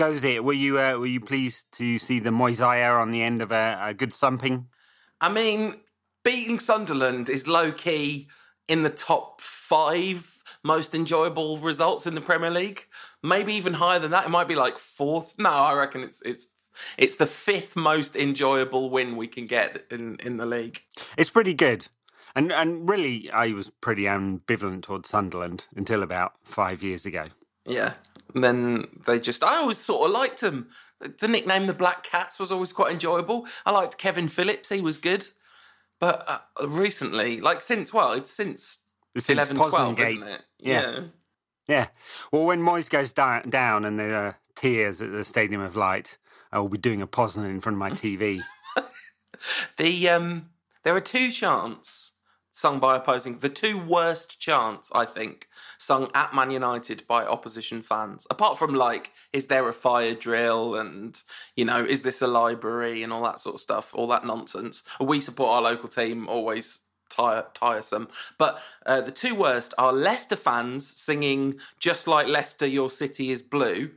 goes it? Were you uh, were you pleased to see the Moyesiah on the end of a, a good thumping? I mean, beating Sunderland is low key in the top five most enjoyable results in the Premier League. Maybe even higher than that. It might be like fourth. No, I reckon it's it's it's the fifth most enjoyable win we can get in in the league. It's pretty good. And and really, I was pretty ambivalent towards Sunderland until about five years ago. Yeah. And then they just, I always sort of liked them. The nickname the Black Cats was always quite enjoyable. I liked Kevin Phillips, he was good. But uh, recently, like since, well, it's since, Since 11, 12, Postlingate. isn't it? Yeah. Yeah. Well, when Moyes goes down, down and there are tears at the Stadium of Light, I will be doing a Poznan in front of my TV. The um, there are two chants sung by opposing. The two worst chants, I think, sung at Man United by opposition fans. Apart from like, is there a fire drill and you know, is this a library and all that sort of stuff, all that nonsense. We support our local team, always tire, tiresome. But uh, the two worst are Leicester fans singing "Just like Leicester, your city is blue."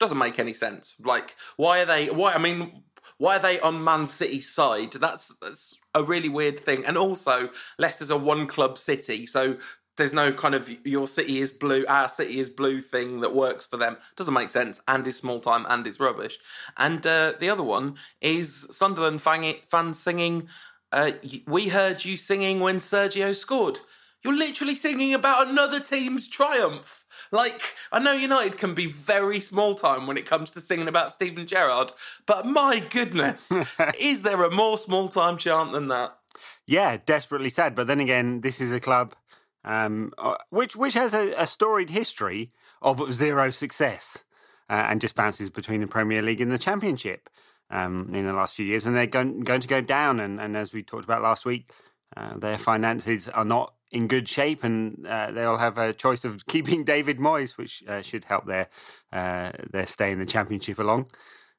Doesn't make any sense. Like, why are they? Why? I mean, why are they on Man City's side? That's that's a really weird thing. And also, Leicester's a one club city, so there's no kind of your city is blue, our city is blue thing that works for them. Doesn't make sense and is small time and is rubbish. And uh, the other one is Sunderland fan- fans singing. Uh, we heard you singing when Sergio scored. You're literally singing about another team's triumph. Like, I know United can be very small time when it comes to singing about Steven Gerrard, but my goodness, is there a more small time chant than that? yeah, desperately sad. But then again, this is a club um, uh, which which has a, a storied history of zero success uh, and just bounces between the Premier League and the Championship um, in the last few years, and they're going, going to go down. And, and as we talked about last week, uh, their finances are not in good shape, and uh, they'll have a choice of keeping David Moyes, which uh, should help their uh, their stay in the Championship along.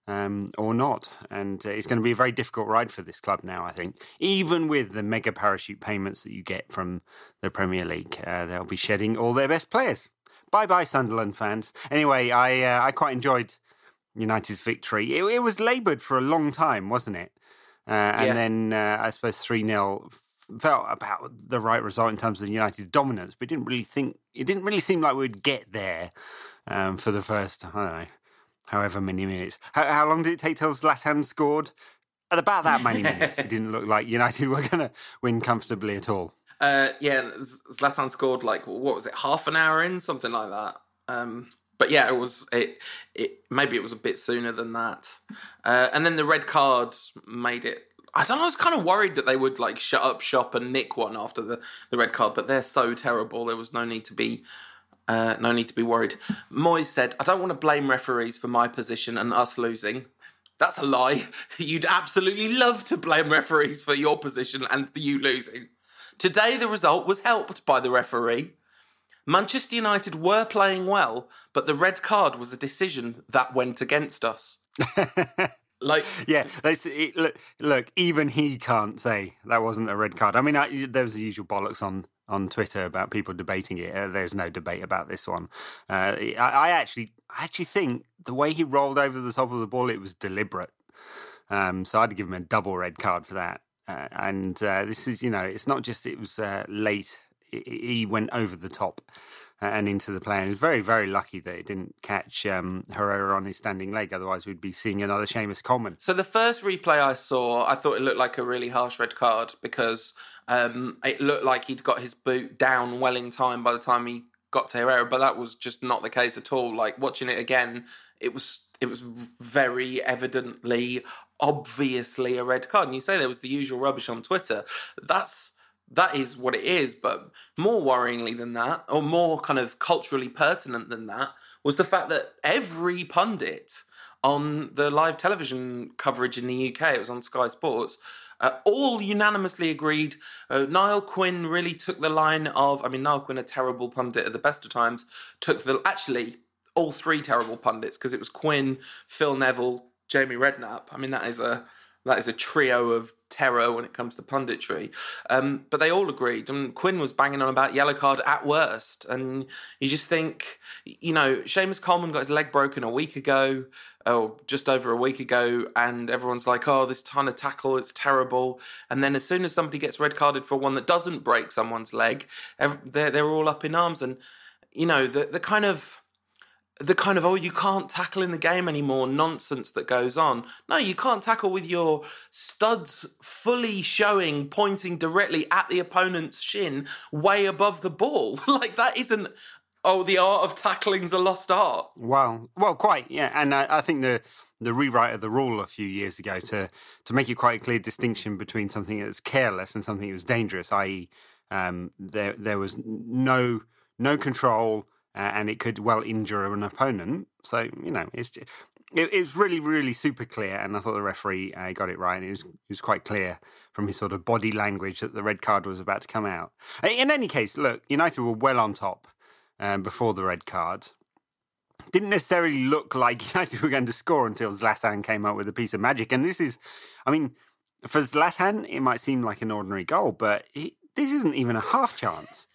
Um, or not, and uh, it's going to be a very difficult ride for this club now. I think, even with the mega parachute payments that you get from the Premier League, uh, they'll be shedding all their best players. Bye bye, Sunderland fans. Anyway, I uh, I quite enjoyed United's victory. It, it was laboured for a long time, wasn't it? Uh, and Yeah. then uh, I suppose 3 0 felt about the right result in terms of United's dominance, but didn't really think it didn't really seem like we'd get there um, for the first, I don't know, however many minutes. How, how long did it take till Zlatan scored? At about that many minutes, it didn't look like United were going to win comfortably at all. Uh, yeah, Zlatan scored like what was it, half an hour in, something like that. Um, but yeah, it was it. It maybe it was a bit sooner than that. Uh, and then the red card made it. I don't know. I was kind of worried that they would like shut up shop and nick one after the, the red card, but they're so terrible. There was no need to be uh, no need to be worried. Moyes said, "I don't want to blame referees for my position and us losing." That's a lie. You'd absolutely love to blame referees for your position and you losing. Today, the result was helped by the referee. Manchester United were playing well, but the red card was a decision that went against us. like, Yeah, it, look, look, even he can't say that wasn't a red card. I mean, I, there was the usual bollocks on, on Twitter about people debating it. Uh, there's no debate about this one. Uh, I, I actually, I actually think the way he rolled over the top of the ball, it was deliberate. Um, so I'd give him a double red card for that. Uh, and uh, this is, you know, it's not just it was uh, late; he went over the top and into the play. And was very, very lucky that it didn't catch um, Herrera on his standing leg. Otherwise, we'd be seeing another Seamus Coleman. so the first replay I saw, I thought it looked like a really harsh red card because um, it looked like he'd got his boot down well in time by the time he got to Herrera, but that was just not the case at all. Like watching it again, it was it was very evidently, obviously a red card. And you say there was the usual rubbish on Twitter. That's that is what it is. But more worryingly than that, or more kind of culturally pertinent than that, was the fact that every pundit on the live television coverage in the UK, it was on Sky Sports, uh, all unanimously agreed. Uh, Niall Quinn really took the line of, I mean, Niall Quinn, a terrible pundit at the best of times, took the, actually, all three terrible pundits, because it was Quinn, Phil Neville, Jamie Redknapp. I mean, that is a, that is a trio of terror when it comes to punditry. Um, but they all agreed. And Quinn was banging on about yellow card at worst. And you just think, you know, Seamus Coleman got his leg broken a week ago, or just over a week ago, and everyone's like, oh, this ton of tackle, it's terrible. And then as soon as somebody gets red carded for one that doesn't break someone's leg, they're, they're all up in arms. And, you know, the, the kind of the kind of oh you can't tackle in the game anymore nonsense that goes on. No, you can't tackle with your studs fully showing, pointing directly at the opponent's shin, way above the ball. like that isn't. Oh, the art of tackling's a lost art. Well, well, quite yeah, and I, I think the the rewrite of the rule a few years ago to to make it quite a clear distinction between something that's careless and something that was dangerous, i.e., um, there there was no no control uh, and it could well injure an opponent. So you know, it's it, it, was really really super clear, and I thought the referee uh, got it right. And it was it was quite clear from his sort of body language that the red card was about to come out. In any case, look, United were well on top um, before the red card. Didn't necessarily look like United were going to score until Zlatan came up with a piece of magic. And this is, I mean, for Zlatan, it might seem like an ordinary goal, but he, this isn't even a half chance.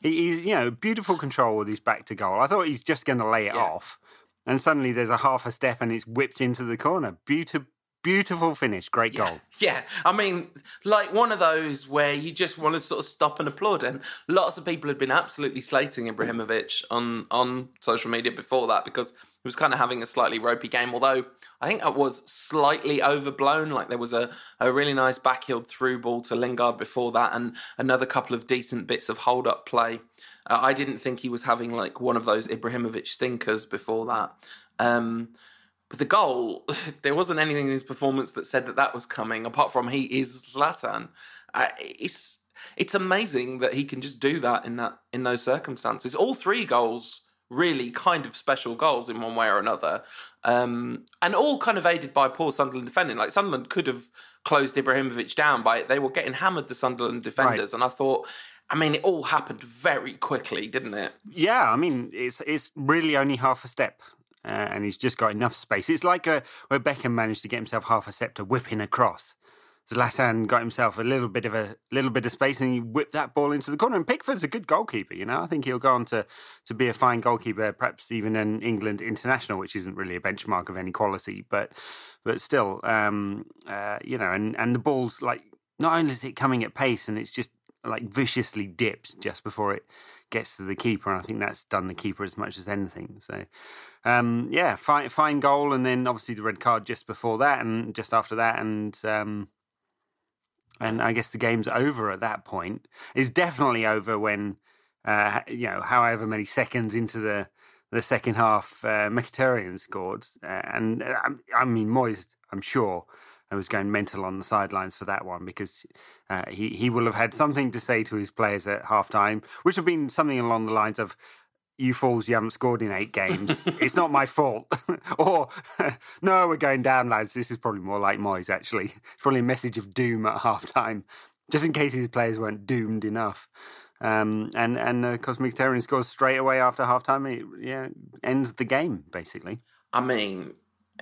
He, you know, beautiful control with his back to goal. I thought he's just going to lay it yeah. off, and suddenly there's a half a step and it's whipped into the corner. Beautiful, beautiful finish, great yeah. goal. Yeah, I mean, like one of those where you just want to sort of stop and applaud. And lots of people had been absolutely slating Ibrahimovic on on social media before that because he was kind of having a slightly ropey game. Although I think that was slightly overblown. Like there was a, a really nice backheeled through ball to Lingard before that, and another couple of decent bits of hold up play. Uh, I didn't think he was having like one of those Ibrahimovic stinkers before that. Um, but the goal, there wasn't anything in his performance that said that that was coming. Apart from he is Zlatan. Uh, it's it's amazing that he can just do that in that in those circumstances. All three goals really kind of special goals in one way or another. Um, and all kind of aided by poor Sunderland defending. Like Sunderland could have closed Ibrahimovic down by they were getting hammered the Sunderland defenders, right. and I thought. I mean, it all happened very quickly, didn't it? Yeah, I mean, it's it's really only half a step, uh, and he's just got enough space. It's like a, uh, where Beckham managed to get himself half a step to whipping across. Zlatan got himself a little bit of a little bit of space and he whipped that ball into the corner. And Pickford's a good goalkeeper, you know. I think he'll go on to, to be a fine goalkeeper, perhaps even an England international, which isn't really a benchmark of any quality, but but still, um, uh, you know. And and the ball's like not only is it coming at pace and it's just like viciously dips just before it gets to the keeper, and I think that's done the keeper as much as anything. So, um, yeah, fine, fine goal, and then obviously the red card just before that, and just after that, and um, and I guess the game's over at that point. It's definitely over when uh, you know, however many seconds into the the second half, uh, Mkhitaryan scored, uh, and uh, I mean Moyes, I'm sure, was going mental on the sidelines for that one because uh, he he will have had something to say to his players at half time, which have been something along the lines of, you fools, you haven't scored in eight games. it's not my fault. or, no, we're going down, lads. This is probably more like Moyes, actually. It's probably a message of doom at half time, just in case his players weren't doomed enough. Um, and and uh, Cosmic Terran scores straight away after half time. It yeah, ends the game, basically. I mean,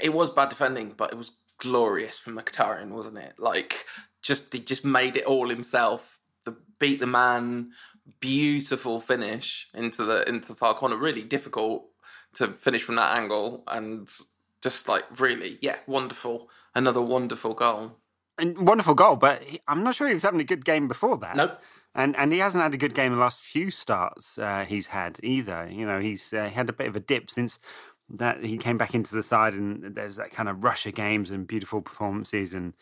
it was bad defending, but it was glorious from Mkhitaryan, wasn't it? Like, just he just made it all himself. The beat the man, beautiful finish into the into the far corner. Really difficult to finish from that angle, and just like really, yeah, wonderful. Another wonderful goal. And wonderful goal, but he, I'm not sure he was having a good game before that. Nope. And and he hasn't had a good game in the last few starts uh, he's had either. You know, he's uh, had a bit of a dip since that he came back into the side, and there's that kind of rush of games and beautiful performances and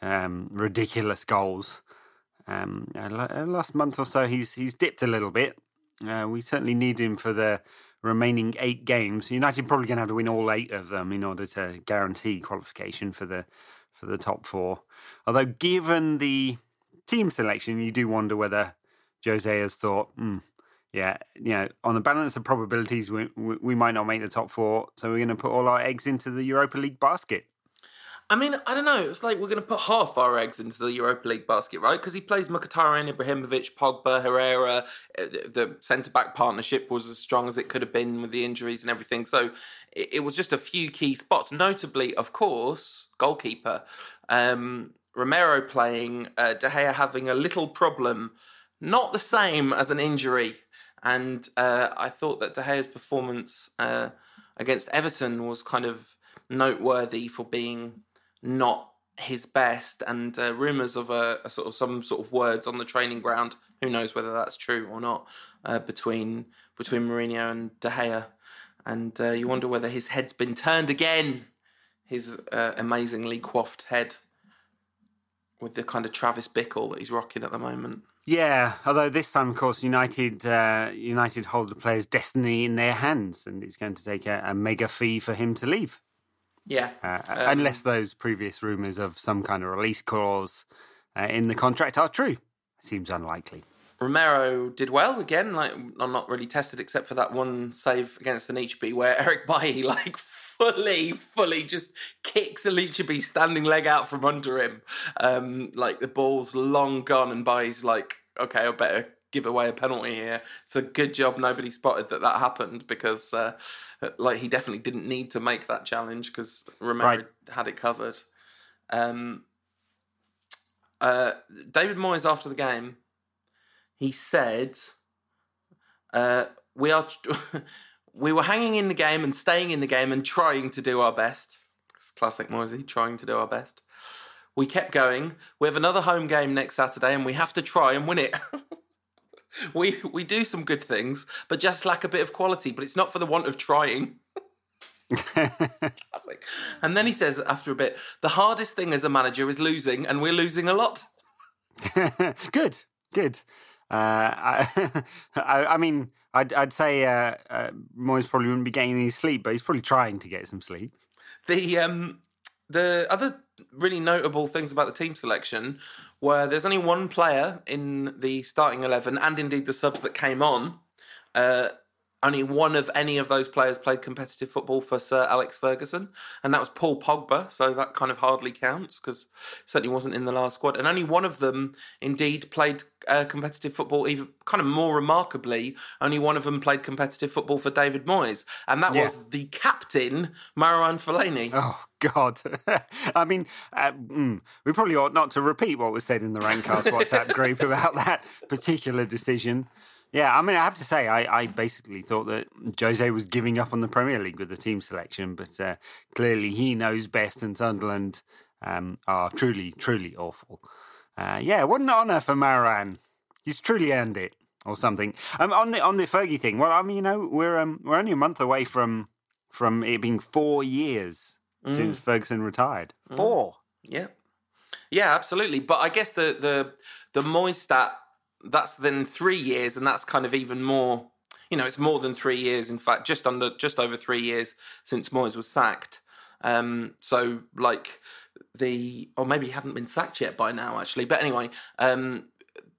um, ridiculous goals. Um, uh, last month or so, he's he's dipped a little bit. Uh, we certainly need him for the remaining eight games. United probably going to have to win all eight of them in order to guarantee qualification for the for the top four. Although, given the team selection, you do wonder whether Jose has thought, mm, yeah, you know, on the balance of probabilities, we, we might not make the top four, so we're going to put all our eggs into the Europa League basket. I mean, I don't know. It's like we're going to put half our eggs into the Europa League basket, right? Because he plays Mkhitaryan, Ibrahimovic, Pogba, Herrera. Uh, the centre back partnership was as strong as it could have been with the injuries and everything. So it, was just a few key spots. Notably, of course, goalkeeper um, Romero playing, uh, De Gea having a little problem, not the same as an injury. And uh, I thought that De Gea's performance uh, against Everton was kind of noteworthy for being not his best, and uh, rumours of a, a, sort of some sort of words on the training ground. Who knows whether that's true or not uh, between between Mourinho and De Gea, and uh, you wonder whether his head's been turned again. His uh, amazingly coiffed head with the kind of Travis Bickle that he's rocking at the moment. Yeah, although this time, of course, United uh, United hold the player's destiny in their hands, and it's going to take a, a mega fee for him to leave. Yeah. Uh, um, unless those previous rumours of some kind of release clause uh, in the contract are true. Seems unlikely. Romero did well again. Like I'm not really tested except for that one save against the Anichebe where Eric Bailly like fully, fully just kicks Anichebe standing leg out from under him. Um, like the ball's long gone and Bailly's like, okay, I better give away a penalty here. So good job nobody spotted that that happened because uh, like he definitely didn't need to make that challenge because Romero right. had it covered. Um, uh, David Moyes after the game, he said, uh, "We are." we were hanging in the game and staying in the game and trying to do our best. It's classic Moisey, trying to do our best. We kept going. We have another home game next Saturday and we have to try and win it. we we do some good things, but just lack a bit of quality. But it's not for the want of trying. Classic. And then he says after a bit, the hardest thing as a manager is losing, and we're losing a lot. good, good. Uh, I, I, I, mean, I'd, I'd say uh, uh, Moyes probably wouldn't be getting any sleep, but he's probably trying to get some sleep. The um, the other really notable things about the team selection were there's only one player in the starting 11 and indeed the subs that came on. Uh, only one of any of those players played competitive football for Sir Alex Ferguson, and that was Paul Pogba. So that kind of hardly counts because certainly wasn't in the last squad. And only one of them, indeed, played uh, competitive football. Even kind of more remarkably, only one of them played competitive football for David Moyes, and that yeah. was the captain, Marouane Fellaini. Oh God! I mean, uh, mm, we probably ought not to repeat what was said in the Rantcast WhatsApp group about that particular decision. Yeah, I mean, I have to say, I, I basically thought that Jose was giving up on the Premier League with the team selection, but uh, clearly he knows best, and Sunderland um, are truly, truly awful. Uh, yeah, what an honour for Marouane. He's truly earned it, or something. Um, on the on the Fergie thing, well, I mean, you know, we're um, we're only a month away from from it being four years mm. since Ferguson retired. Mm. Four. Yeah. Yeah, absolutely. But I guess the the the Moyes stat that's then three years, and that's kind of even more. You know, it's more than three years. In fact, just under, just over three years since Moyes was sacked. Um, so like the, or maybe he hadn't been sacked yet by now, actually. But anyway, um,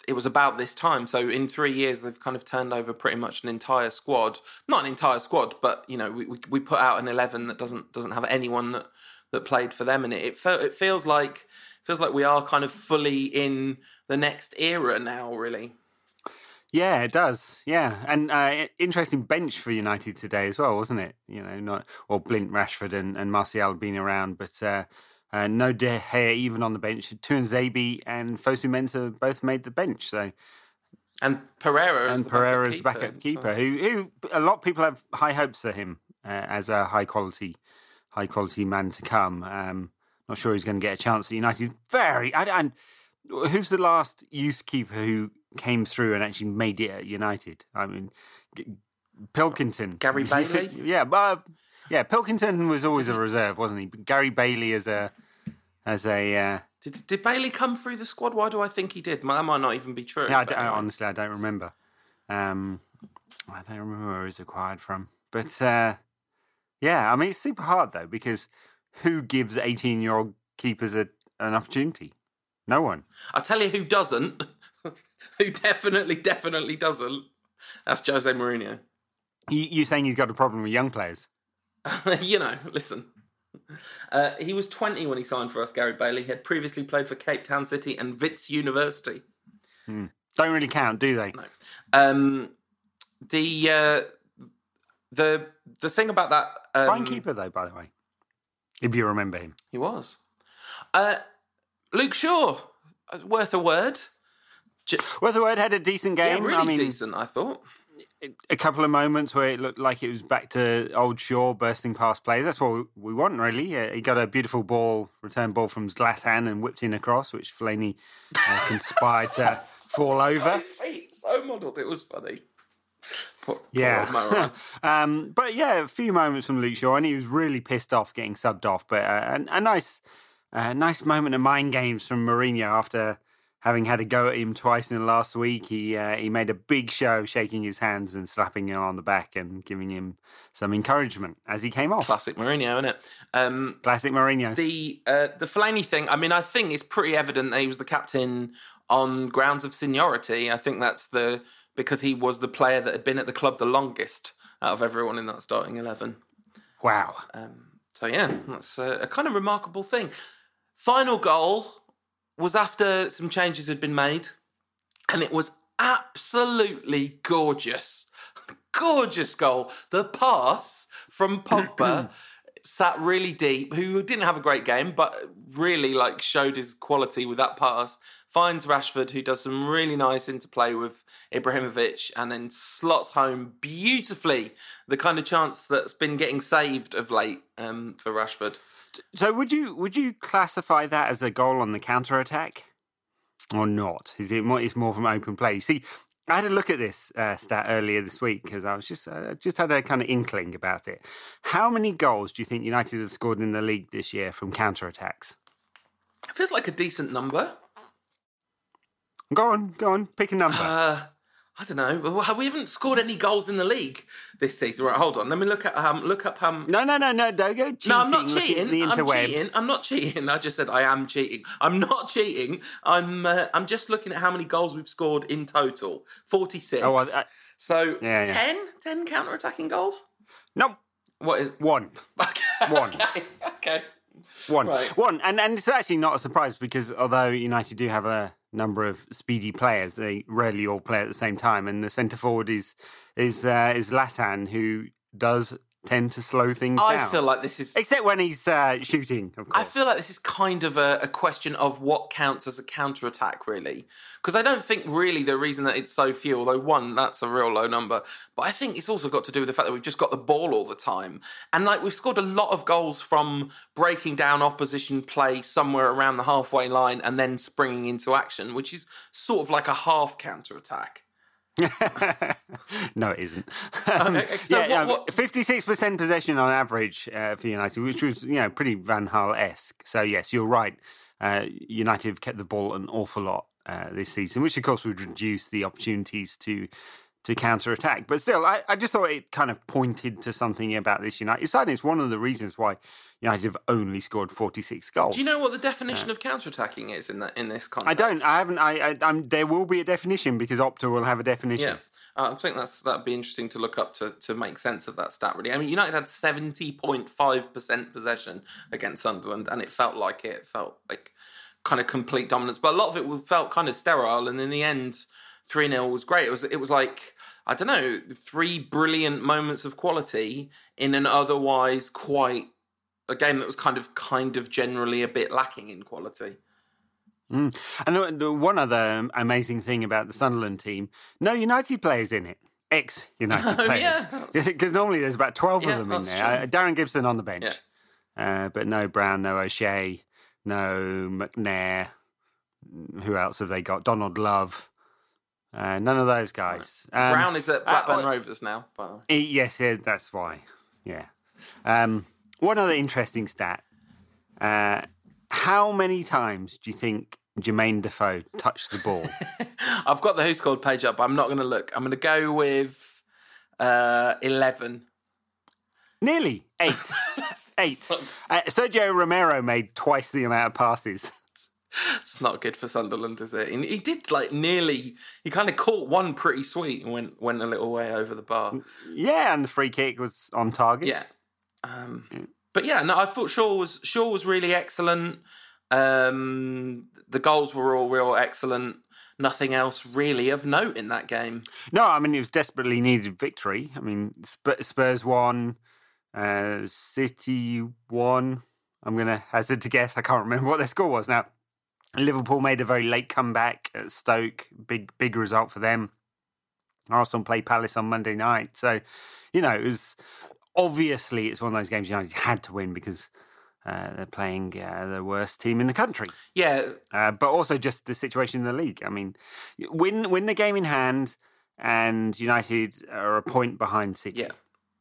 it was about this time. So in three years, they've kind of turned over pretty much an entire squad. Not an entire squad, but you know, we we, we put out an eleven that doesn't doesn't have anyone that that played for them in it. It felt it feels like feels like we are kind of fully in the next era now, really. Yeah, it does. Yeah, and uh, interesting bench for United today as well, wasn't it? You know, not or Blind, Rashford, and, and Martial been around, but uh, uh, no De Gea even on the bench. Tuanzebe and Fosu Mensah both made the bench. So, and Pereira and Pereira's backup, backup keeper, so. who who a lot of people have high hopes for him uh, as a high quality high quality man to come. Um, not sure he's going to get a chance at United. Very and, who's the last youth keeper who came through and actually made it at United? I mean, Pilkington, Gary Bailey. yeah, but yeah, Pilkington was always a reserve, wasn't he? But Gary Bailey as a as a. Uh, did, did Bailey come through the squad? Why do I think he did? That might not even be true. Yeah, I honestly, I don't remember. Um, I don't remember where he was acquired from. But uh, yeah, I mean, it's super hard though because who gives eighteen-year-old keepers a, an opportunity? No one. I'll tell you who doesn't. who definitely, definitely doesn't. That's Jose Mourinho. You, you're saying he's got a problem with young players? you know, listen. Uh, he was 20 when he signed for us, Gary Bailey. He had previously played for Cape Town City and Wits University. Don't really count, do they? Um, the uh, the the thing about that um, Fine keeper, though, by the way. If you remember him. he was uh, Luke Shaw, uh, worth a word. Had a decent Yeah, game. really I mean, decent, I thought. a couple of moments where it looked like it was back to old Shaw bursting past players. That's what we, we want, really. Uh, he got a beautiful ball, return ball from Zlatan and whipped in across, which Fellaini uh, conspired to fall over. His feet so modelled, it was funny. Poor- Yeah. um, but yeah, a few moments from Luke Shaw, and he was really pissed off getting subbed off. But uh, a, a nice, uh, nice moment of mind games from Mourinho after having had a go at him twice in the last week. He uh, he made a big show, shaking his hands and slapping him on the back and giving him some encouragement as he came off. Classic Mourinho, isn't it? Um, Classic Mourinho. the uh, the Fellaini thing. I mean, I think it's pretty evident that he was the captain on grounds of seniority. I think that's the because he was the player that had been at the club the longest out of everyone in that starting eleven. wow. Um, so yeah, that's a, a kind of remarkable thing. Final goal was after some changes had been made, and it was absolutely gorgeous. Gorgeous goal. The pass from Pogba sat really deep, who didn't have a great game, but really like showed his quality with that pass. Finds Rashford, who does some really nice interplay with Ibrahimovic, and then slots home beautifully the kind of chance that's been getting saved of late um, for Rashford. So would you would you classify that as a goal on the counter attack or not? Is it more? It's more from open play. You see, I had a look at this uh, stat earlier this week because I was just uh, just had a kind of inkling about it. How many goals do you think United have scored in the league this year from counter attacks? It feels like a decent number. Go on, go on, pick a number. Uh, I don't know. We haven't scored any goals in the league this season. Right, hold on. Let me look at um, look up um. no, no, no, no, don't go cheating. No, I'm not cheating. The I'm interwebs. cheating. I'm not cheating. I just said I am cheating. I'm not cheating. I'm uh, I'm just looking at how many goals we've scored in total. 46. Oh, well, I- so Yeah, yeah. 10? 10 counter-attacking goals? No, What is one, Okay. One. Okay. okay. one, Right. one, and and it's actually not a surprise because although United do have a number of speedy players, they rarely all play at the same time, and the centre forward is is uh, is Zlatan who does tend to slow things I down. I feel like this is except when he's uh, shooting, of course. I feel like this is kind of a, a question of what counts as a counter attack, really. Because I don't think really the reason that it's so few, although one, that's a real low number, but I think it's also got to do with the fact that we've just got the ball all the time. And like we've scored a lot of goals from breaking down opposition play somewhere around the halfway line and then springing into action, which is sort of like a half counter attack. no, it isn't. Okay, so yeah, what- what- fifty-six percent possession on average uh, for United, which was you know pretty Van Gaal esque. So yes, you're right. Uh, United have kept the ball an awful lot uh, this season, which of course would reduce the opportunities to to counter attack. But still, I, I just thought it kind of pointed to something about this United side. It's one of the reasons why United have only scored forty-six goals. Do you know what the definition of counter attacking is in that in this context? I don't. I haven't. I. I I'm, there will be a definition because Opta will have a definition. Yeah. Uh, I think that's that'd be interesting to look up to to make sense of that stat. Really, I mean, United had seventy point five percent possession against Sunderland, and it felt like it, it felt like kind of complete dominance. But a lot of it felt kind of sterile, and in the end, three 0 was great. It was it was like I don't know, three brilliant moments of quality in an otherwise quite a game that was kind of kind of generally a bit lacking in quality. And the, the one other amazing thing about the Sunderland team, no United players in it. Ex United Oh, players. yeah, Because normally there's about 12 Yeah, of them in there. Uh, Darren Gibson on the bench. Yeah. Uh, but no Brown, no O'Shea, no McNair. Who else have they got? Donald Love. Uh, none of those guys. Um, Brown is at Blackburn uh, Rovers now. By the. E- Yes, yeah, that's why. Yeah. Um, one other interesting stat. Uh, how many times do you think Jermaine Defoe touched the ball? I've got the Who Scored page up. I'm not going to look. I'm going to go with uh, 11. Nearly eight. eight. Uh, Sergio Romero made twice the amount of passes. It's not good for Sunderland, is it? And he did like nearly. He kind of caught one pretty sweet and went went a little way over the bar. Yeah, and the free kick was on target. Yeah. Um, but yeah, no, I thought Shaw was Shaw was really excellent. Um, the goals were all real excellent. Nothing else really of note in that game. No, I mean it was desperately needed victory. I mean Spurs won, uh, City won. I'm going to hazard to guess. I can't remember what their score was now. Liverpool made a very late comeback at Stoke. Big big result for them. Arsenal play Palace on Monday night. So, you know, it was obviously it's one of those games United had to win because uh, they're playing uh, the worst team in the country. Yeah, uh, but also just the situation in the league. I mean, win win the game in hand, and United are a point behind City. Yeah.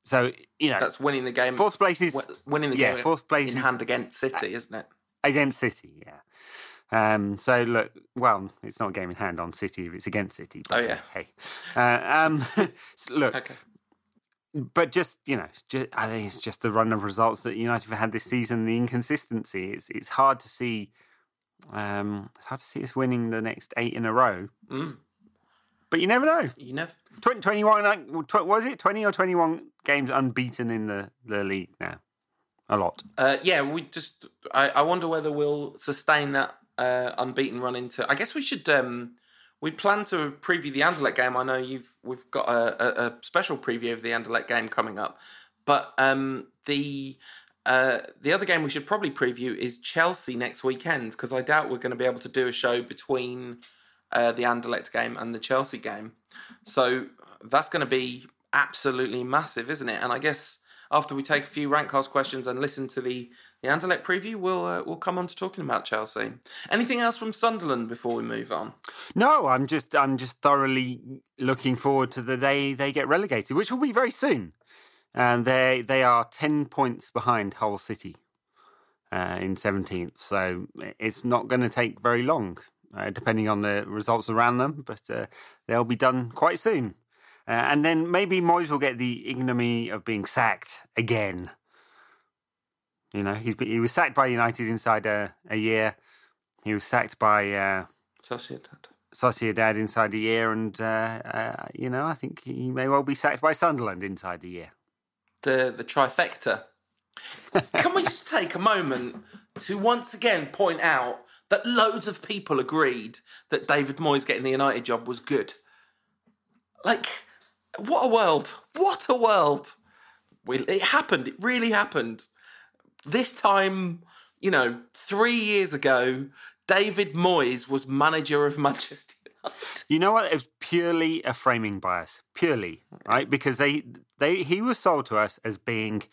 So you know that's winning the game. Fourth place is winning the yeah, game. Fourth place in hand against City, isn't it? Against City, yeah. Um, so look, well, it's not a game in hand on City if it's against City. But, oh yeah. Hey, uh, um, look. Okay. But just you know, just, I think it's just the run of results that United have had this season. The inconsistency. It's it's hard to see. Um, it's hard to see us winning the next eight in a row. Mm. But you never know. You never. 20, 21, was it 20 or 21 games unbeaten in the, the league now? A lot. Uh, yeah, we just. I, I wonder whether we'll sustain that uh, unbeaten run into. I guess we should. Um, we plan to preview the Anderlecht game. I know you've we've got a, a, a special preview of the Anderlecht game coming up, but um, the uh, the other game we should probably preview is Chelsea next weekend because I doubt we're going to be able to do a show between uh, the Anderlecht game and the Chelsea game. So that's going to be absolutely massive, isn't it? And I guess after we take a few Rantcast questions and listen to the the Anderlecht preview, we'll uh, we'll come on to talking about Chelsea. Anything else from Sunderland before we move on? No, I'm just I'm just thoroughly looking forward to the day they get relegated, which will be very soon. And they they are ten points behind Hull City uh, in seventeenth, so it's not going to take very long, uh, depending on the results around them. But uh, they'll be done quite soon. Uh, and then maybe Moyes will get the ignominy of being sacked again. You know, he's he was sacked by United inside a, a year. He was sacked by uh, Sociedad. Sociedad inside a year, and uh, uh, you know, I think he may well be sacked by Sunderland inside a year. The the trifecta. Can we just take a moment to once again point out that loads of people agreed that David Moyes getting the United job was good? Like, what a world! What a world! We, it happened. It really happened. This time, you know, three years ago, David Moyes was manager of Manchester United. You know what? It was purely a framing bias, purely right because they they he was sold to us as being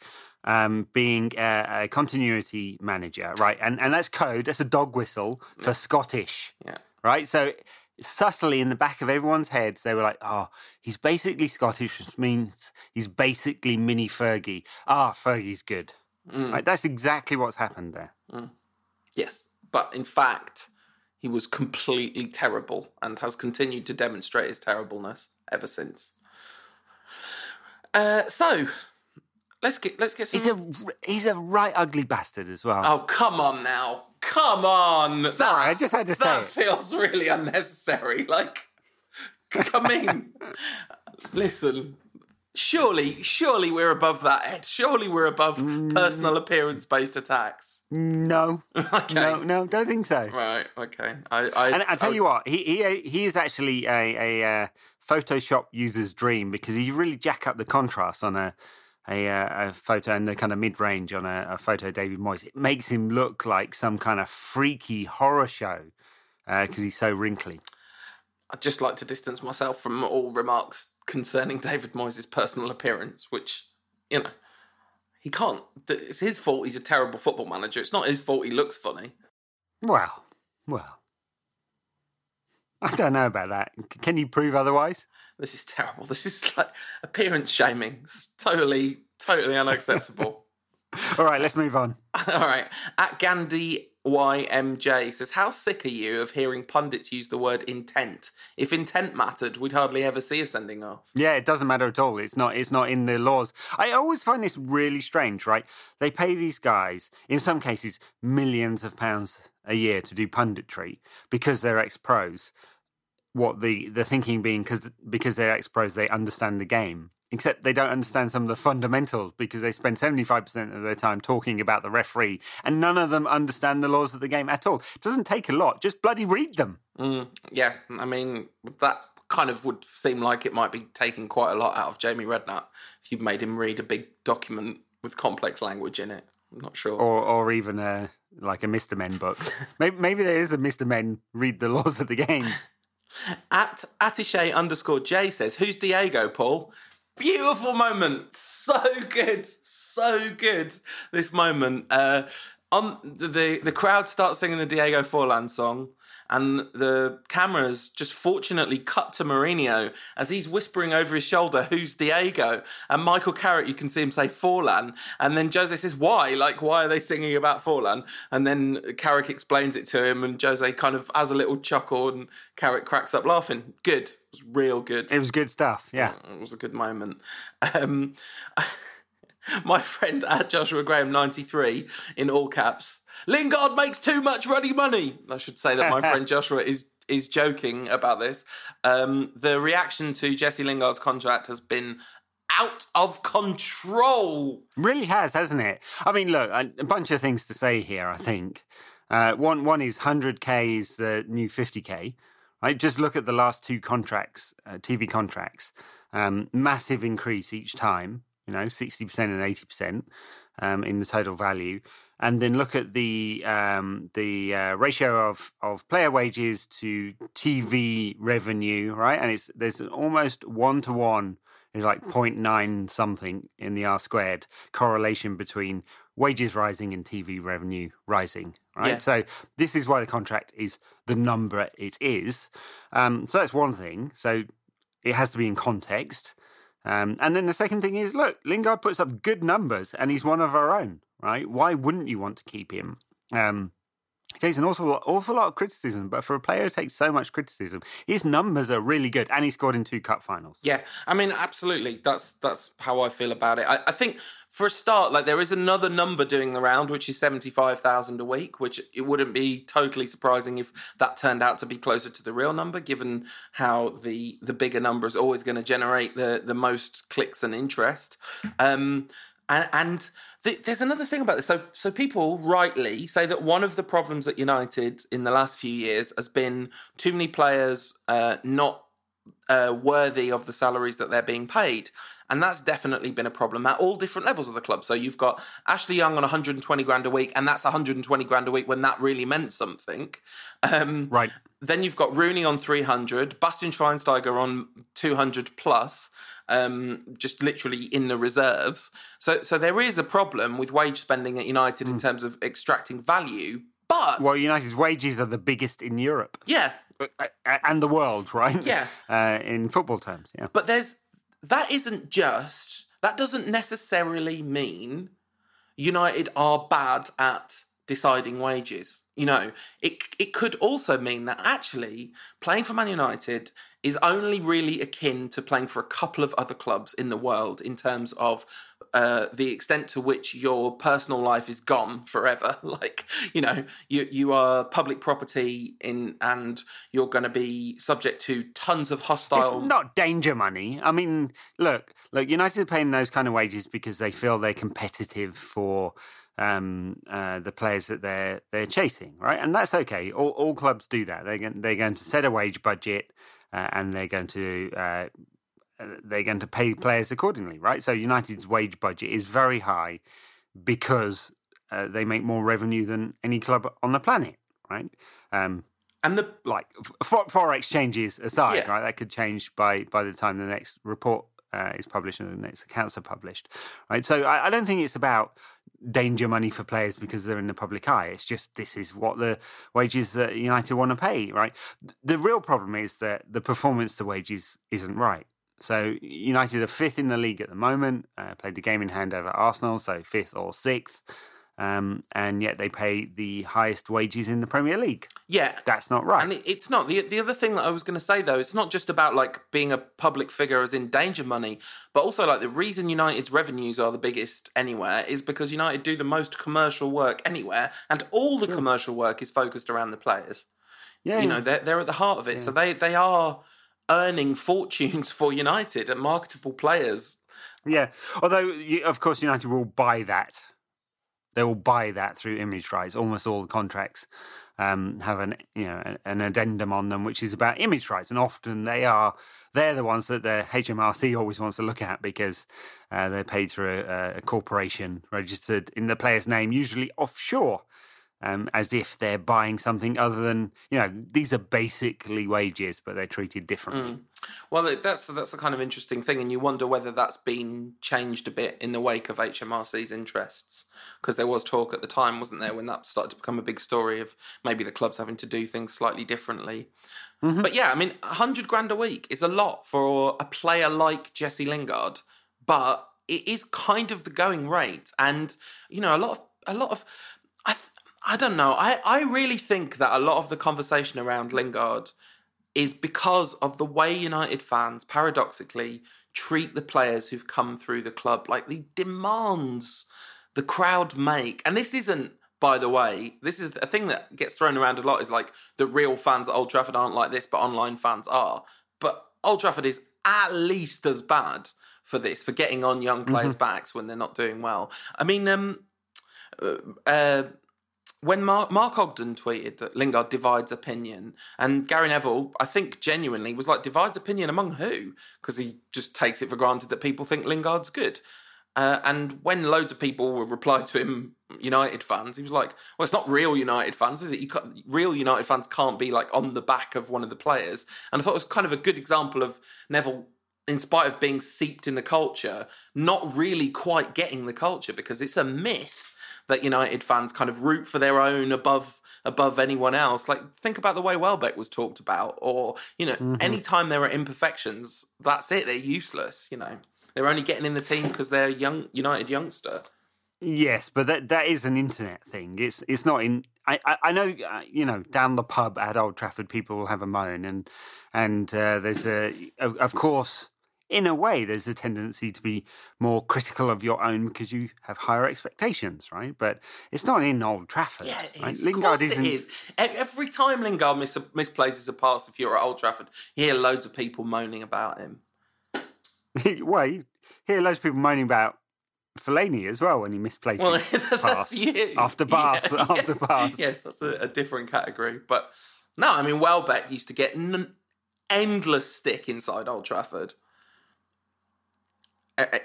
um, being a, a, continuity manager, right? And and that's code. That's a dog whistle for yeah. Scottish, yeah. right? So subtly in the back of everyone's heads, they were like, "Oh, he's basically Scottish, which means he's basically mini Fergie. Ah, Fergie's good." Mm. Right? That's exactly what's happened there. Mm. Yes, but in fact, he was completely terrible and has continued to demonstrate his terribleness ever since. Uh, so let's get let's get some. He's a he's a right ugly bastard as well. Oh come on now, come on! Sorry, that, I just had to say that feels really unnecessary. Like, I mean, listen, surely, surely we're above that, Ed. Surely we're above mm. personal appearance based attacks. No, okay. no, no, don't think so. Right, okay. I, I and I tell I, you what, he he he is actually a a uh, Photoshop user's dream because he really jack up the contrast on a. A, uh, a photo in the kind of mid range on a, a, photo of David Moyes. It makes him look like some kind of freaky horror show because uh, he's so wrinkly. I'd just like to distance myself from all remarks concerning David Moyes' personal appearance, which, you know, he can't. It's his fault he's a terrible football manager. It's not his fault he looks funny. Well, well. I don't know about that. Can you prove otherwise? This is terrible. This is like appearance shaming. It's totally, totally unacceptable. All right, let's move on. All right. At Gandhi YMJ says, How sick are you of hearing pundits use the word intent? If intent mattered, we'd hardly ever see a sending off. Yeah, it doesn't matter at all. It's not it's not in the laws. I always find this really strange, right? They pay these guys, in some cases, millions of pounds a year to do punditry because they're ex pros. What the, the thinking being because because they're ex pros, they understand the game. Except they don't understand some of the fundamentals because they spend 75% of their time talking about the referee and none of them understand the laws of the game at all. It doesn't take a lot, just bloody read them. Mm, yeah, I mean, that kind of would seem like it might be taking quite a lot out of Jamie Redknapp if you've made him read a big document with complex language in it. I'm not sure. Or, or even a, like a Mr. Men book. maybe, maybe there is a Mr. Men read the laws of the game. At Atishay underscore J says, Who's Diego, Paul? Beautiful moment. So good. So good. This moment. Uh, on the, the, crowd starts singing the Diego Forlan song and the cameras just fortunately cut to Mourinho as he's whispering over his shoulder, "Who's Diego?" And Michael Carrick, you can see him say Forlan, and then Jose says, "Why? Like, why are they singing about Forlan?" And then Carrick explains it to him, and Jose kind of has a little chuckle, and Carrick cracks up laughing. Good, it was real good. It was good stuff. Yeah, it was a good moment. Um, my friend at Joshua Graham 93 in all caps. Lingard makes too much ready money. I should say that my friend Joshua is is joking about this. Um, the reaction to Jesse Lingard's contract has been out of control. Really has, hasn't it? I mean, look, a, a bunch of things to say here. I think uh, one one is 100k is the new 50k. Right, just look at the last two contracts, uh, TV contracts. Um, massive increase each time you know, 60% and 80% um, in the total value. And then look at the um, the uh, ratio of, of player wages to TV revenue, right? And it's there's almost one to one is like 0.9 something in the R squared correlation between wages rising and TV revenue rising, right? Yeah. So this is why the contract is the number it is. Um, so that's one thing. So it has to be in context. Um, and then the second thing is, look, Lingard puts up good numbers, and he's one of our own, right? Why wouldn't you want to keep him? Um, he takes an awful lot, awful lot of criticism, but for a player who takes so much criticism, his numbers are really good, and he scored in two cup finals. Yeah, I mean, absolutely. That's that's how I feel about it. I, I think for a start, like there is another number doing the round, which is seventy five thousand a week, which it wouldn't be totally surprising if that turned out to be closer to the real number, given how the the bigger number is always going to generate the the most clicks and interest. Um, and, and there's another thing about this. So, so people rightly say that one of the problems at United in the last few years has been too many players uh, not uh, worthy of the salaries that they're being paid. And that's definitely been a problem at all different levels of the club. So you've got Ashley Young on 120 grand a week, and that's 120 grand a week when that really meant something. Um, right. Then you've got Rooney on 300, Bastian Schweinsteiger on 200 plus um, just literally in the reserves. So, so there is a problem with wage spending at United mm. in hmm. terms of extracting value. But well, United's wages are the biggest in Europe. Yeah, and the world, right? Yeah, uh, in football terms. Yeah, but there's that isn't just that doesn't necessarily mean United are bad at deciding wages. You know, it it could also mean that actually playing for Man United is only really akin to playing for a couple of other clubs in the world in terms of uh, the extent to which your personal life is gone forever. like, you know, you you are public property in, and you're going to be subject to tons of hostile. It's not danger money. I mean, look, look, United are paying those kind of wages because they feel they're competitive for um, uh, the players that they're they're chasing, right? And that's okay. All, all clubs do that. They're going, they're going to set a wage budget, and they're going to uh, they're going to pay players accordingly, right? So United's wage budget is very high because uh, they make more revenue than any club on the planet, right? Um, and the like forex changes aside, yeah. right? That could change by by the time the next report uh, is published and the next accounts are published, right? So I, I, don't think it's about danger money for players because they're in the public eye. It's just this is what the wages that United want to pay, right? The real problem is that the performance to wages isn't right. So United are fifth in the league at the moment. Uh, played a game in hand over Arsenal, so fifth or sixth um, and yet they pay the highest wages in the Premier League. Yeah, that's not right. And it's not the the other thing that I was going to say though. It's not just about like being a public figure as in danger money, but also like the reason United's revenues are the biggest anywhere is because United do the most commercial work anywhere, and all the sure. commercial work is focused around the players. Yeah, you know they're they're at the heart of it, yeah. so they they are earning fortunes for United and marketable players Yeah. Although, of course, United will buy that. They will buy that through image rights. Almost all the contracts um, have an you know an- addendum on them, which is about image rights, and often they are they're the ones that the HMRC always wants to look at because uh, they're paid through a, a corporation registered in the player's name, usually offshore. Um, as if they're buying something other than you know these are basically wages, but they're treated differently. Well, that's that's a kind of interesting thing, and you wonder whether that's been changed a bit in the wake of HMRC's interests, because there was talk at the time, wasn't there, when that started to become a big story of maybe the clubs having to do things slightly differently. But yeah, I mean, hundred grand a week is a lot for a player like Jesse Lingard, but it is kind of the going rate, and you know, a lot of a lot of. I, don't know. I, I really think that a lot of the conversation around Lingard is because of the way United fans, paradoxically, treat the players who've come through the club. Like the demands the crowd make. And this isn't, by the way, this is a thing that gets thrown around a lot is like the real fans at Old Trafford aren't like this, but online fans are. But Old Trafford is at least as bad for this, for getting on young players' backs when they're not doing well. I mean, um, uh, when Mark, Mark Ogden tweeted that Lingard divides opinion, and Gary Neville, I think genuinely was like, divides opinion among who? Because he just takes it for granted that people think Lingard's good. Uh, and when loads of people replied to him, United fans, he was like, "Well, it's not real United fans, is it? You real United fans can't be like on the back of one of the players." And I thought it was kind of a good example of Neville in spite of being seeped in the culture, not really quite getting the culture because it's a myth that United fans kind of root for their own above above anyone else. Like think about the way Welbeck was talked about, or you know, anytime there are imperfections, that's it. They're useless. You know, they're only getting in the team because they're a young United youngster. Yes, but that that is an internet thing. It's it's not in. I I, I know uh, you know down the pub at Old Trafford, people will have a moan, and and uh, there's a of course. In a way, there's a tendency to be more critical of your own because you have higher expectations, right? But it's not in Old Trafford. Yeah, it right? is. Of course it isn't- is. E- Every time Lingard mis- misplaces a pass, if you're at Old Trafford, you hear loads of people moaning about him. well, you hear loads of people moaning about Fellaini as well when he misplaces Well, pass you. after pass Yeah, after yeah. pass. Yes, that's a, a different category. But no, I mean, Welbeck used to get n- endless stick inside Old Trafford. Uh, uh,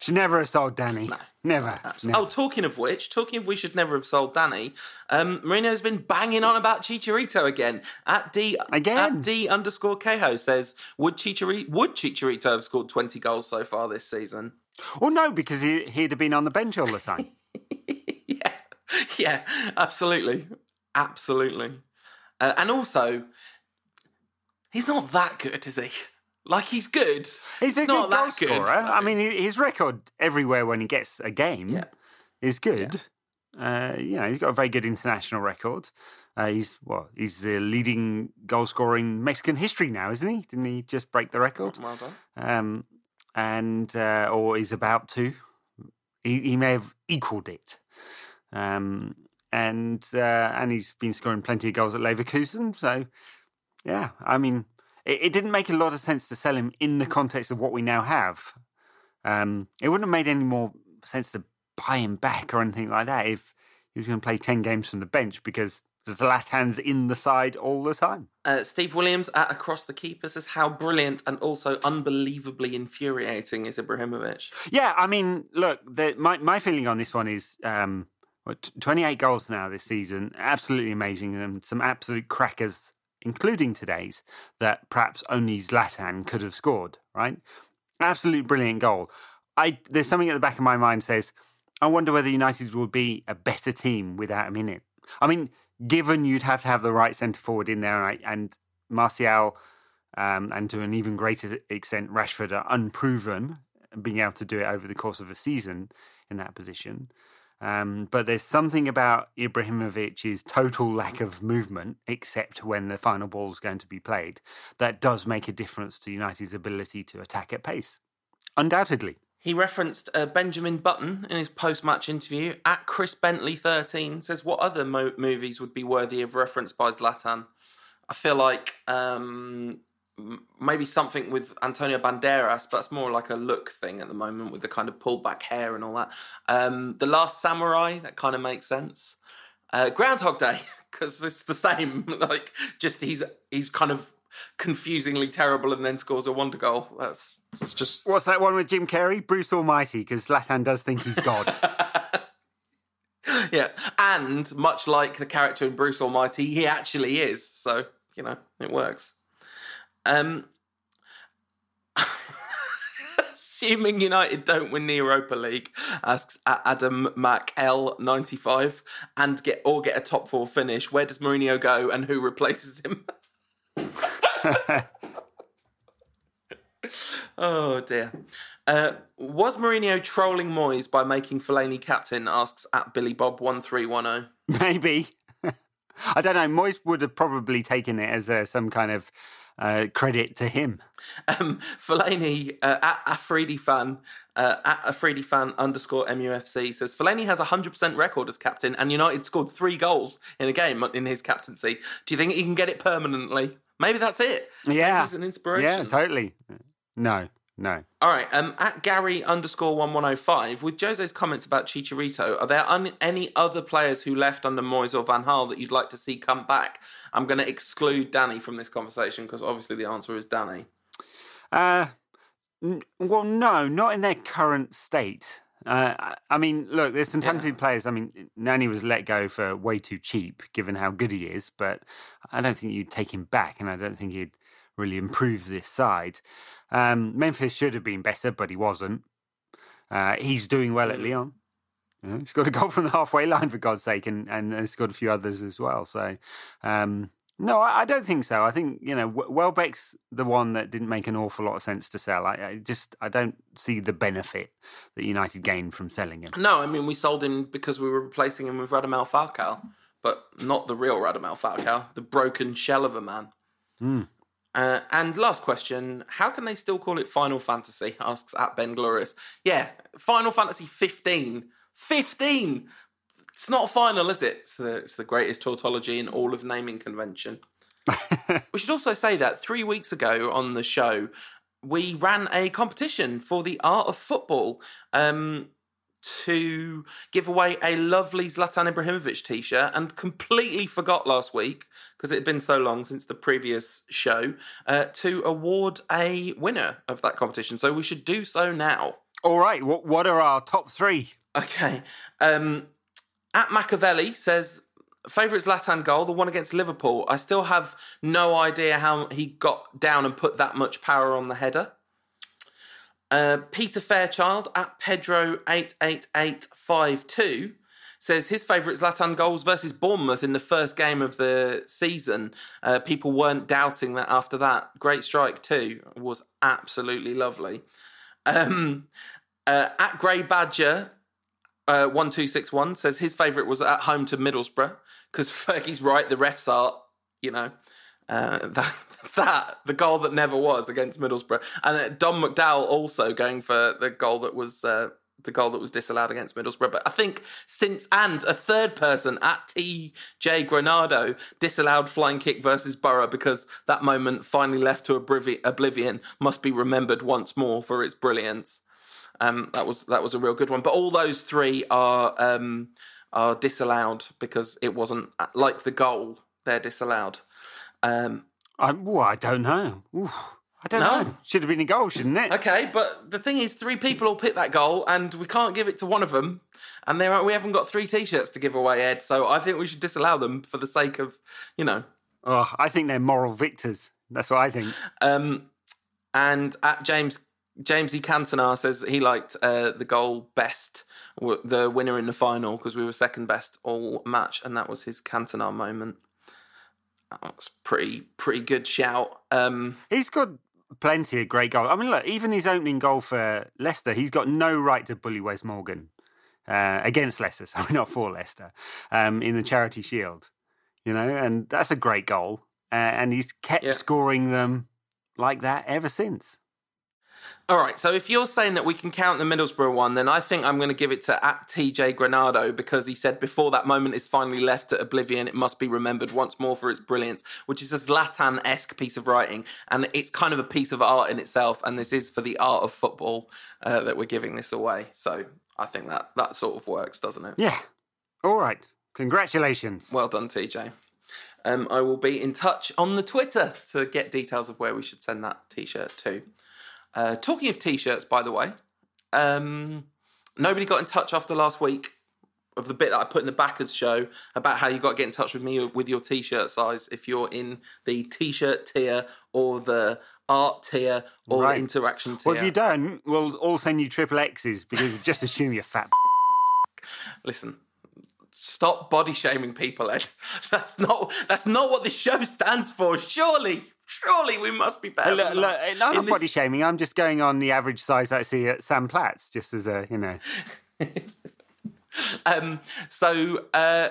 Should never have sold Danny. never. never. Oh, talking of which, talking of we should never have sold Danny, um, Mourinho's been banging on about Chicharito again. At D Again? at D underscore Keho says, would Chicharito would Chicharito have scored twenty goals so far this season? Well, no, because he, he'd have been on the bench all the time. yeah, yeah, absolutely, absolutely. Uh, and also, he's not that good, is he? Like he's good. He's a not good goal that good. scorer. I mean, his record everywhere when he gets a game Yeah. is good. Uh, you know, he's got a very good international record. Uh, he's well, he's the leading goal scorer in Mexican history now, isn't he? Didn't he just break the record? well done. Um, and uh, or he's about to. He, he may have equaled it. Um, and uh, and he's been scoring plenty of goals at Leverkusen. So yeah, I mean, it, it didn't make a lot of sense to sell him in the context of what we now have. Um, it wouldn't have made any more sense to buy him back or anything like that if he was going to play ten games from the bench because Zlatan's in the side all the time. Uh, Steve Williams at Across the Keeper says, How brilliant and also unbelievably infuriating is Ibrahimovic? Yeah, I mean, look, the, my my feeling on this one is um, 28 goals now this season, absolutely amazing, and some absolute crackers, including today's, that perhaps only Zlatan could have scored. Right, absolute brilliant goal. I there's something at the back of my mind says, I wonder whether United would be a better team without him in it. I mean, given you'd have to have the right centre forward in there, right, and Martial. Um, and to an even greater extent, Rashford are unproven being able to do it over the course of a season in that position. Um, but there's something about Ibrahimovic's total lack of movement, except when the final ball is going to be played, that does make a difference to United's ability to attack at pace. Undoubtedly. He referenced uh, Benjamin Button in his post match interview. At Chris Bentley13 says, What other mo- movies would be worthy of reference by Zlatan? I feel like um, maybe something with Antonio Banderas, but that's more like a look thing at the moment with the kind of pulled back hair and all that. Um, the Last Samurai, that kind of makes sense. Uh, Groundhog Day, because it's the same. Like, just he's he's kind of confusingly terrible and then scores a wonder goal. That's, that's just. What's that one with Jim Carrey? Bruce Almighty, because Zlatan does think he's God. yeah, and much like the character in Bruce Almighty, he actually is. So you know, it works. Um, assuming United don't win the Europa League, asks Adam Mac L ninety five, and get or get a top four finish. Where does Mourinho go, and who replaces him? oh dear. Uh, was Mourinho trolling Moyes by making Fellaini captain? Asks at Billy Bob one three one zero. Maybe. I don't know. Moyes would have probably taken it as uh, some kind of uh, credit to him. Um, Fellaini uh, at Afridi fan uh, at Afridi fan underscore MUFC says Fellaini has a hundred percent record as captain, and United scored three goals in a game in his captaincy. Do you think he can get it permanently? Maybe that's it. Yeah, he's an inspiration. Yeah, totally. No, no. All right. Um, at Gary underscore one one zero five, with Jose's comments about Chicharito, are there un- any other players who left under Moyes or Van Gaal that you'd like to see come back? I'm going to exclude Danny from this conversation because obviously the answer is Danny. Uh, n- well, no, not in their current state. Uh, I- mean, look, there's some talented players. I mean, Nani was let go for way too cheap, given how good he is. But I don't think you'd take him back, and I don't think he'd really improve this side. Um, Memphis should have been better, but he wasn't. Uh, he's doing well at Lyon. You know, he's got a goal from the halfway line, for God's sake, and, and he's got a few others as well. So, um, no, I, I don't think so. I think you know Welbeck's the one that didn't make an awful lot of sense to sell. I, I just I don't see the benefit that United gained from selling him. No, I mean we sold him because we were replacing him with Radamel Falcao, but not the real Radamel Falcao, the broken shell of a man. Uh, and last question: How can they still call it Final Fantasy? Asks at Ben Glorious. Yeah, Final Fantasy 15. 15. It's not final, is it? It's the, it's the greatest tautology in all of naming convention. we should also say that three weeks ago on the show, we ran a competition for the art of football. Um, to give away a lovely Zlatan Ibrahimovic t shirt and completely forgot last week because it had been so long since the previous show uh, to award a winner of that competition. So we should do so now. All right, what what are our top three? Okay. Um, at Machiavelli says, favourite Zlatan goal, the one against Liverpool. I still have no idea how he got down and put that much power on the header. Uh, Peter Fairchild at Pedro88852 says his favourite Zlatan goals versus Bournemouth in the first game of the season. Uh, people weren't doubting that after that. Great strike too. Was absolutely lovely. Um, uh, at Grey Badger, uh, 1261 says his favourite was at home to Middlesbrough because Fergie's right, the refs are, you know, uh, that, that, the goal that never was against Middlesbrough. And uh, Don McDowell also going for the goal that was. Uh, the goal that was disallowed against Middlesbrough. But I think since, and a third person at TJ Granado disallowed flying kick versus Borough because that moment finally left to obliv- oblivion must be remembered once more for its brilliance. Um, that was that was a real good one. But all those three are um, are disallowed because it wasn't like the goal. They're disallowed. Um, I, well, I don't know. Ooh, I don't No. know. Should have been a goal, shouldn't it? okay, but the thing is, three people all pick that goal, and we can't give it to one of them. And we haven't got three T-shirts to give away, Ed. So I think we should disallow them for the sake of, you know. Oh, I think they're moral victors. That's what I think. Um, and at James James E. Cantona says he liked uh, the goal best, the winner in the final, because we were second best all match, and that was his Cantona moment. That's pretty pretty good shout. Um, He's got plenty of great goals. I mean, look, even his opening goal for Leicester, he's got no right to bully Wes Morgan uh, against Leicester, so not for Leicester, um, in the Charity Shield. You know, and that's a great goal. Uh, and he's kept Yeah. scoring them like that ever since. All right, so if you're saying that we can count the Middlesbrough one, then I think I'm going to give it to at TJ Granado because he said before that moment is finally left at oblivion, it must be remembered once more for its brilliance, which is a Zlatan esque piece of writing. And it's kind of a piece of art in itself. And this is for the art of football uh, that we're giving this away. So I think that that sort of works, doesn't it? Yeah. All right. Congratulations. Well done, TJ. Um, I will be in touch on the Twitter to get details of where we should send that t shirt to. Uh, talking of t-shirts, by the way, um, nobody got in touch after last week of the bit that I put in the backers show about how you got to get in touch with me with your t-shirt size if you're in the t-shirt tier or the art tier or right. the interaction tier. Well, if you don't, we'll all send you triple X's because just assume you're fat. Listen, stop body shaming people, Ed. That's not that's not what the show stands for. Surely, surely we must be better. Look, look, I'm not body shaming. I'm just going on the average size I see at Sam Platts, just as a you know. um, so uh,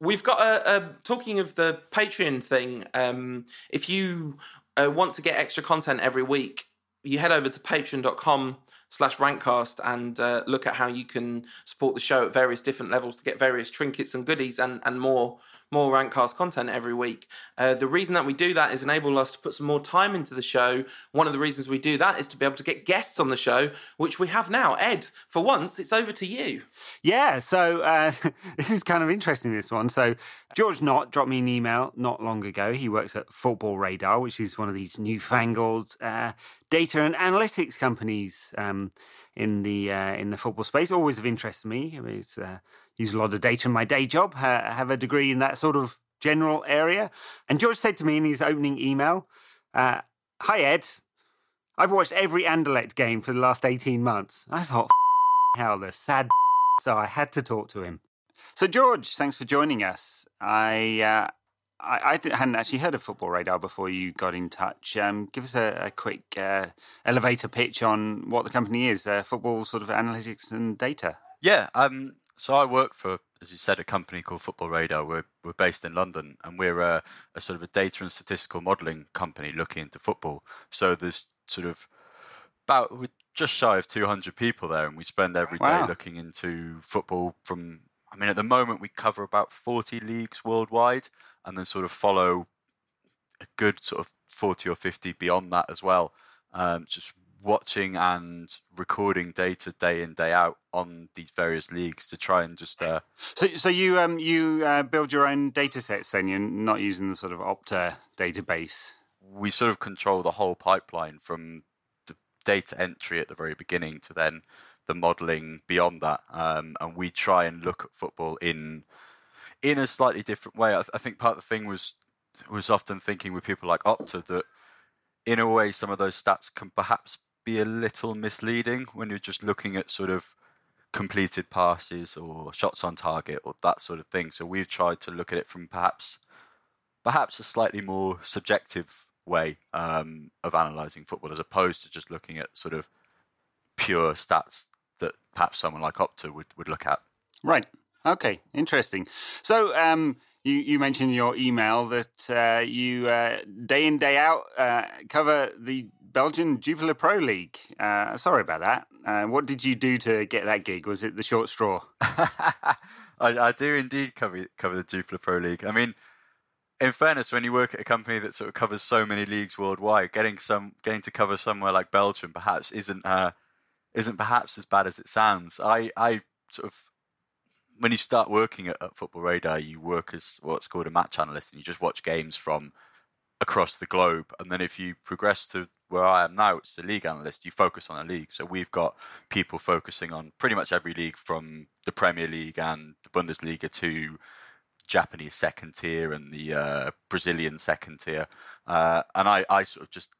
we've got a, a, talking of the Patreon thing. Um, if you uh, want to get extra content every week, you head over to patreon.com slash rantcast and uh, look at how you can support the show at various different levels to get various trinkets and goodies and, and more more Rantcast content every week. Uh, the reason that we do that is enable us to put some more time into the show. One of the reasons we do that is to be able to get guests on the show, which we have now. Ed, for once, it's over to you. Yeah, so uh, this is kind of interesting, this one. So George Knott dropped me an email not long ago. He works at Football Radar, which is one of these newfangled uh, data and analytics companies um, in the uh, in the football space. Always of interest to me. I mean, it's uh, use a lot of data in my day job, have a degree in that sort of general area. And George said to me in his opening email, uh, Hi, Ed. I've watched every Anderlecht game for the last 18 months. I thought, hell, the sad. So I had to talk to him. So, George, thanks for joining us. I. Uh, I, I, hadn't actually heard of Football Radar before you got in touch. Um, give us a, a quick uh, elevator pitch on what the company is, uh, football sort of analytics and data. Yeah, um, so I work for, as you said, a company called Football Radar. We're we're based in London, and we're a, a sort of a data and statistical modelling company looking into football. So there's sort of about we're just shy of 200 people there, and we spend every day wow. looking into football. From I mean, at the moment we cover about 40 leagues worldwide, and then sort of follow a good sort of 40 or 50 beyond that as well. Um, just watching and recording data day in day out on these various leagues to try and just uh... so so you um you uh, build your own data sets then? You're not using the sort of opta database? We sort of control the whole pipeline from the data entry at the very beginning to then the modeling beyond that um, and we try and look at football in in a slightly different way. I, th- I think part of the thing was was often thinking with people like opta that in a way some of those stats can perhaps be a little misleading when you're just looking at sort of completed passes or shots on target or that sort of thing. So we've tried to look at it from perhaps perhaps a slightly more subjective way um, of analysing football as opposed to just looking at sort of pure stats that perhaps someone like Opta would, would look at. Right. Okay. Interesting. So um, you, you mentioned in your email that uh, you uh, day in day out uh, cover the Belgian Jupiler Pro League. Uh, sorry about that. Uh, what did you do to get that gig? Was it the short straw? I, I, do indeed cover cover the Jupiler Pro League. I mean, in fairness, when you work at a company that sort of covers so many leagues worldwide, getting some getting to cover somewhere like Belgium perhaps isn't uh, isn't perhaps as bad as it sounds. I, I sort of when you start working at, at Football Radar, you work as what's called a match analyst, and you just watch games from across the globe. And then if you progress to where I am now, it's the league analyst. You focus on a league. So we've got people focusing on pretty much every league from the Premier League and the Bundesliga to Japanese second tier and the uh, Brazilian second tier. Uh, and I, I sort of just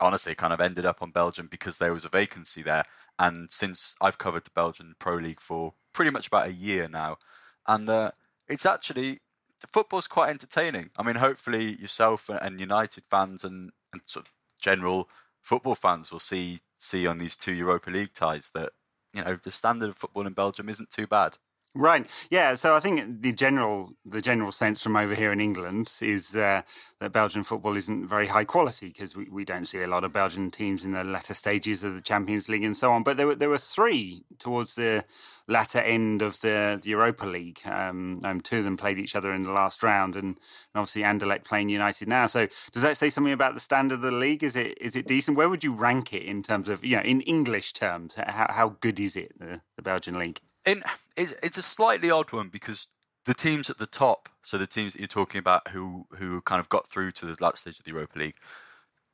honestly kind of ended up on Belgium because there was a vacancy there. And since I've covered the Belgian Pro League for pretty much about a year now, and uh, it's actually football's quite entertaining. I mean, hopefully yourself and United fans and, and sort of general football fans will see see on these two Europa League ties that you know the standard of football in Belgium isn't too bad. Right. Yeah. So I think the general the general sense from over here in England is uh, that Belgian football isn't very high quality because we, we don't see a lot of Belgian teams in the latter stages of the Champions League and so on. But there were there were three towards the latter end of the, the Europa League. Um, um, two of them played each other in the last round, and, and obviously Anderlecht playing United now. So does that say something about the standard of the league? Is it is it decent? Where would you rank it in terms of you know in English terms? How how good is it the, the Belgian league? In, it's a slightly odd one because the teams at the top, so the teams that you're talking about who who kind of got through to the last stage of the Europa League,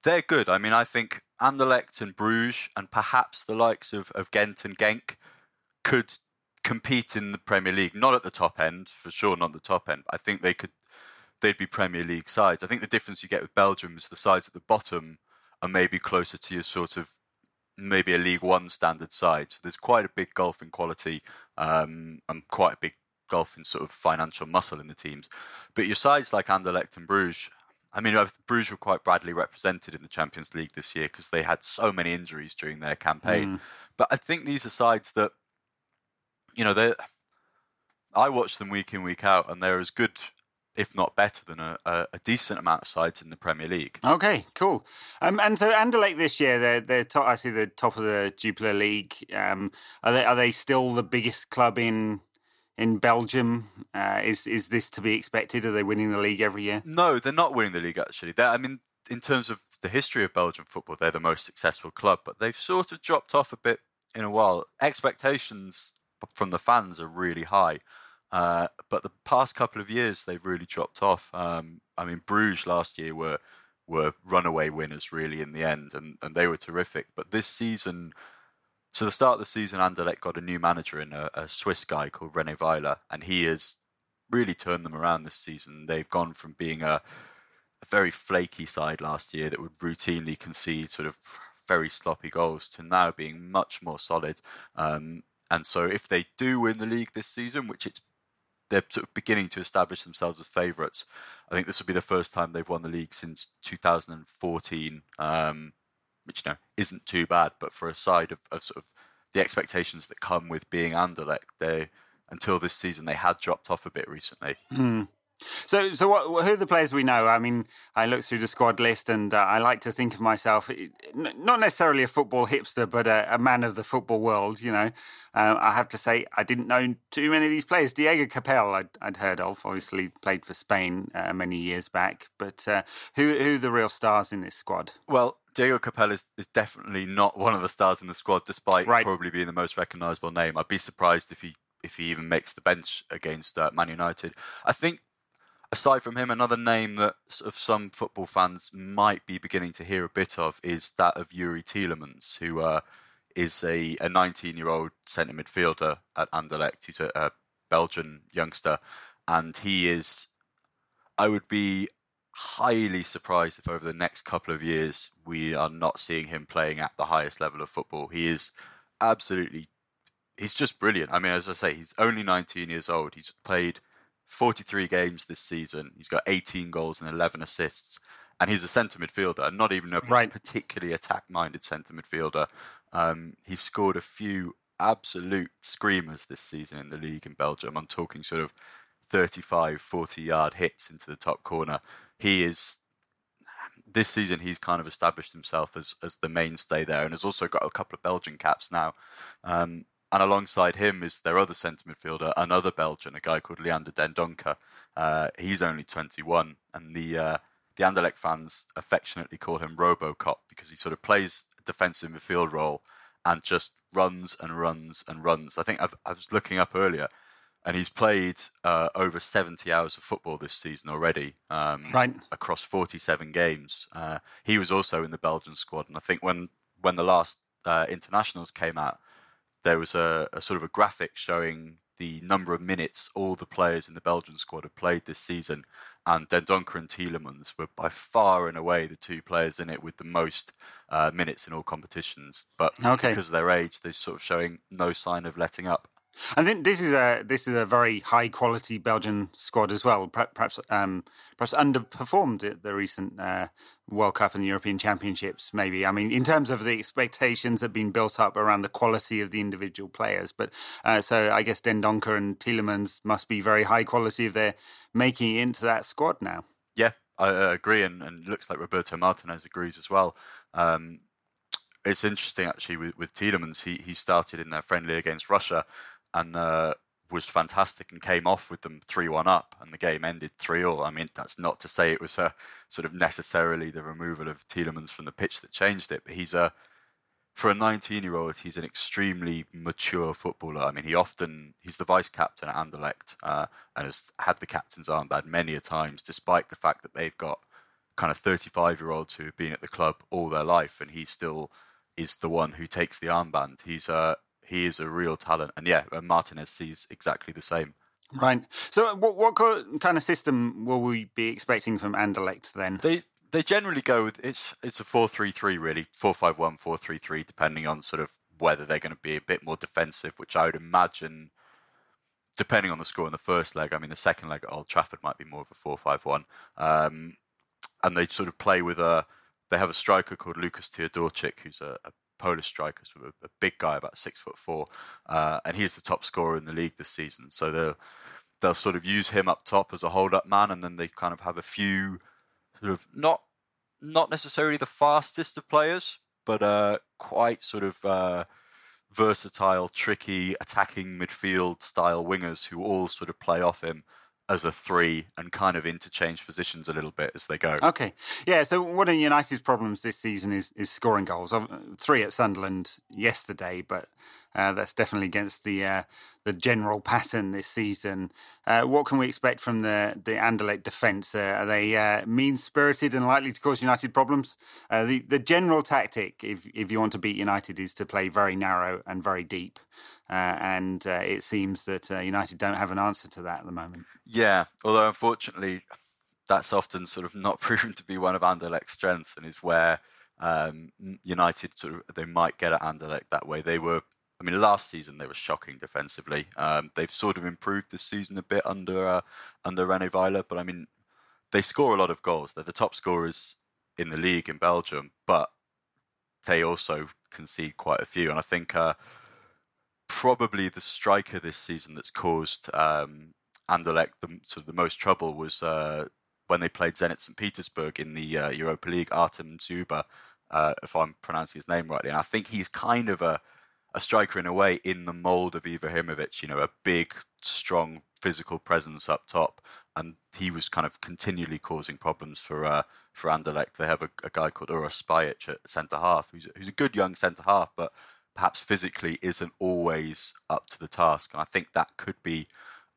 they're good. I mean, I think Anderlecht and Bruges and perhaps the likes of, of Ghent and Genk could compete in the Premier League. Not at the top end, for sure, not the top end. I think they could. They'd be Premier League sides. I think the difference you get with Belgium is the sides at the bottom are maybe closer to your sort of maybe a League One standard side. So there's quite a big gulf in quality um, and quite a big gulf in sort of financial muscle in the teams. But your sides like Anderlecht and Bruges, I mean, Bruges were quite badly represented in the Champions League this year because they had so many injuries during their campaign. Mm. But I think these are sides that, you know, they. I watch them week in week out, and they're as good if not better than a, a, a, decent amount of sides in the Premier League. Okay, cool. Um, and so Anderlecht this year, they're they're top, I see the top of the Jupiler League. Um, are they are they still the biggest club in in Belgium? Uh, is is this to be expected? Are they winning the league every year? No, they're not winning the league. Actually, they're, I mean, in terms of the history of Belgian football, they're the most successful club, but they've sort of dropped off a bit in a while. Expectations from the fans are really high. Uh, but the past couple of years, they've really dropped off. Um, I mean, Bruges last year were were runaway winners really in the end, and, and they were terrific. But this season, so the start of the season, Anderlecht got a new manager in a, a Swiss guy called Rene Weiler, and he has really turned them around this season. They've gone from being a, a very flaky side last year that would routinely concede sort of very sloppy goals to now being much more solid. Um, and so, if they do win the league this season, which it's they're sort of beginning to establish themselves as favourites. I think this will be the first time they've won the league since 2014, um, which you know isn't too bad. But for a side of, of, sort of the expectations that come with being Anderlecht, they until this season they had dropped off a bit recently. Mm. So, so what, who are the players we know? I mean, I looked through the squad list, and uh, I like to think of myself not necessarily a football hipster, but a, a man of the football world. You know, uh, I have to say I didn't know too many of these players. Diego Capel, I'd, I'd heard of, obviously played for Spain uh, many years back. But uh, who who are the real stars in this squad? Well, Diego Capel is, is definitely not one of the stars in the squad, despite right. probably being the most recognisable name. I'd be surprised if he if he even makes the bench against uh, Man United. I think aside from him, another name that of some football fans might be beginning to hear a bit of is that of Yuri Tielemans, who uh, is a, a 19 year old centre midfielder at Anderlecht. He's a, a Belgian youngster, and he is. I would be highly surprised if over the next couple of years we are not seeing him playing at the highest level of football. He is absolutely. He's just brilliant. I mean, as I say, he's only 19 years old. He's played 43 games this season. He's got 18 goals and 11 assists. And he's a centre midfielder, and not even a right. particularly attack minded centre midfielder. Um, he's scored a few absolute screamers this season in the league in Belgium. I'm talking sort of 35, 40 yard hits into the top corner. He is this season he's kind of established himself as as the mainstay there, and has also got a couple of Belgian caps now. Um, and alongside him is their other centre midfielder, another Belgian, a guy called Leander Dendoncker. Uh, he's only 21, and the uh, the Anderlecht fans affectionately call him RoboCop because he sort of plays a defensive midfield role and just runs and runs and runs. I think I've, i was looking up earlier, and he's played uh, over 70 hours of football this season already, um, right. across 47 games. Uh, he was also in the Belgian squad, and I think when when the last uh, internationals came out, there was a, a, sort of a graphic showing the number of minutes all the players in the Belgian squad have played this season, and Dendoncker and Tielemans were by far and away the two players in it with the most uh, minutes in all competitions. But okay. because of their age, they're sort of showing no sign of letting up. And this is a this is a very high quality Belgian squad as well. Perhaps um, perhaps underperformed at the recent uh, World Cup and the European Championships. Maybe I mean in terms of the expectations that have been built up around the quality of the individual players. But uh, so I guess Dendoncker and Tielemans must be very high quality if they're making it into that squad now. Yeah, I agree, and, and looks like Roberto Martinez agrees as well. Um, it's interesting actually with, with Tielemans. He he started in their friendly against Russia, and uh, was fantastic and came off with them three one up, and the game ended three all. I mean, that's not to say it was a sort of necessarily the removal of Tielemans from the pitch that changed it, but he's a for a 19 year old, he's an extremely mature footballer. I mean, he often he's the vice captain at Anderlecht uh, and has had the captain's armband many a times, despite the fact that they've got kind of 35 year olds who have been at the club all their life, and he still is the one who takes the armband. He's a he is a real talent, and yeah, Martinez sees exactly the same. Right. So, what, what kind of system will we be expecting from Anderlecht then? They they generally go with it's it's a four three three really four five one four three three depending on sort of whether they're going to be a bit more defensive, which I would imagine. Depending on the score in the first leg, I mean the second leg at Old Trafford might be more of a four-five-one, um, and they sort of play with a. They have a striker called Lucas Teodorczyk, who's a, a Polish striker, sort of a, a, big guy, about six foot four, uh, and he's the top scorer in the league this season. So they'll they'll sort of use him up top as a hold up man, and then they kind of have a few sort of not not necessarily the fastest of players, but uh, quite sort of uh, versatile, tricky, attacking midfield style wingers who all sort of play off him as a three and kind of interchange positions a little bit as they go. Okay, yeah. So one of United's problems this season is is scoring goals. Three at Sunderland yesterday, but uh, that's definitely against the uh, the general pattern this season. Uh, what can we expect from the the Anderlecht defence? Uh, are they uh, mean spirited and likely to cause United problems? Uh, the the general tactic, if if you want to beat United, is to play very narrow and very deep. Uh, and uh, it seems that uh, United don't have an answer to that at the moment. Yeah, although unfortunately, that's often sort of not proven to be one of Anderlecht's strengths, and is where um, United sort of they might get at Anderlecht that way. They were, I mean, last season they were shocking defensively. Um, they've sort of improved this season a bit under uh, under René Weiler, but I mean, they score a lot of goals. They're the top scorers in the league in Belgium, but they also concede quite a few, and I think uh, probably the striker this season that's caused um, Anderlecht the, sort of the most trouble was uh, when they played Zenit St. Petersburg in the uh, Europa League, Artem Dzyuba, uh, if I'm pronouncing his name rightly. And I think he's kind of a, a striker in a way in the mould of Ibrahimovic, you know, a big, strong physical presence up top. And he was kind of continually causing problems for uh, for Anderlecht. They have a, a guy called Uros Spajic at centre half, who's, who's a good young centre half, but perhaps physically isn't always up to the task. And I think that could be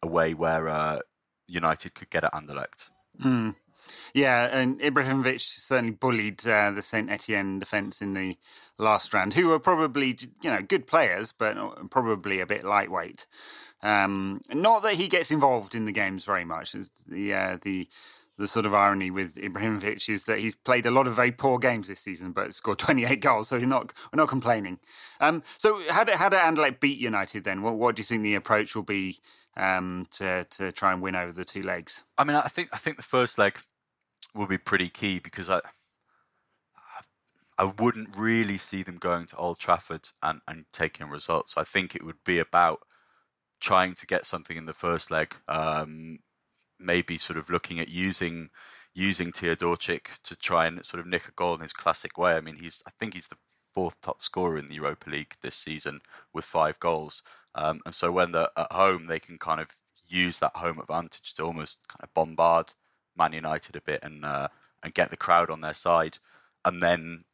a way where uh, United could get at Anderlecht. Mm. Yeah, and Ibrahimovic certainly bullied uh, the Saint Etienne defence in the last round, who were probably you know good players, but probably a bit lightweight. Um, not that he gets involved in the games very much. The uh, the the sort of irony with Ibrahimovic is that he's played a lot of very poor games this season, but scored 28 goals, so we're not we're not complaining. Um, so how did how did Anderlecht beat United then? What what do you think the approach will be um, to to try and win over the two legs? I mean, I think I think the first leg will be pretty key because I I wouldn't really see them going to Old Trafford and, and taking results. I think it would be about trying to get something in the first leg. Um, maybe sort of looking at using using Teodorczyk to try and sort of nick a goal in his classic way. I mean, he's I think he's the fourth top scorer in the Europa League this season with five goals. Um, and so when they're at home, they can kind of use that home advantage to almost kind of bombard Man United a bit and uh, and get the crowd on their side. And then,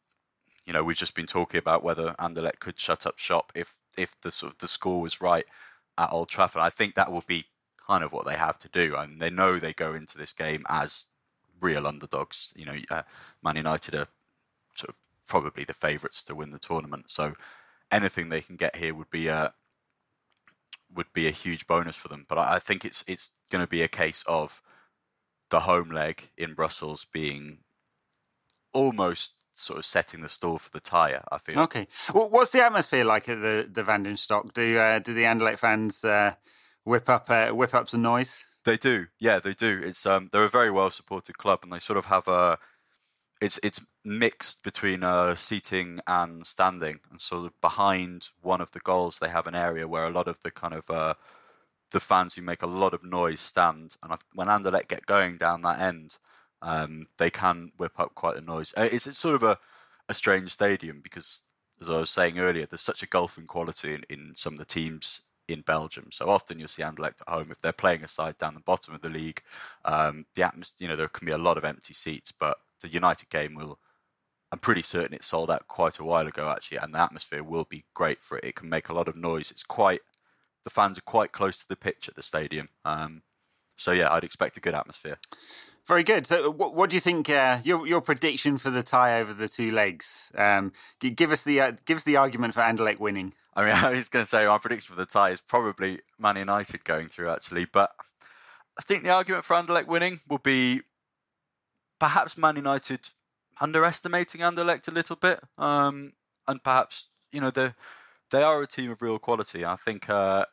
you know, we've just been talking about whether Anderlecht could shut up shop if if the sort of the score was right at Old Trafford. I think that will be kind of what they have to do, and they know they go into this game as real underdogs. You know, uh, Man United are sort of probably the favourites to win the tournament, so anything they can get here would be a would be a huge bonus for them. But I, I think it's it's going to be a case of the home leg in Brussels being almost sort of setting the stall for the tire. I feel. Okay. Well, what's the atmosphere like at the the Vanden Stock? Do uh, do the Anderlecht fans uh, whip up uh, whip up some noise? They do, yeah, they do. It's um, they're a very well supported club, and they sort of have a. It's it's mixed between uh, seating and standing, and of behind one of the goals, they have an area where a lot of the kind of uh, the fans who make a lot of noise stand, and I, when Anderlecht get going down that end, um, they can whip up quite a noise. Uh, It's, it's sort of a, a strange stadium because, as I was saying earlier, there's such a gulf in quality in, in some of the teams in Belgium. So often you'll see Anderlecht at home if they're playing a side down the bottom of the league. Um, the atmos- you know, there can be a lot of empty seats, but the United game will. I'm pretty certain it sold out quite a while ago, actually, and the atmosphere will be great for it. It can make a lot of noise. It's quite the fans are quite close to the pitch at the stadium. Um, so yeah, I'd expect a good atmosphere. Very good. So, what, what do you think? Uh, your your prediction for the tie over the two legs? Um, give us the uh, give us the argument for Anderlecht winning. I mean, I was going to say my prediction for the tie is probably Man United going through, actually, but I think the argument for Anderlecht winning will be perhaps Man United underestimating Anderlecht a little bit, um, and perhaps you know they they are a team of real quality. I think uh,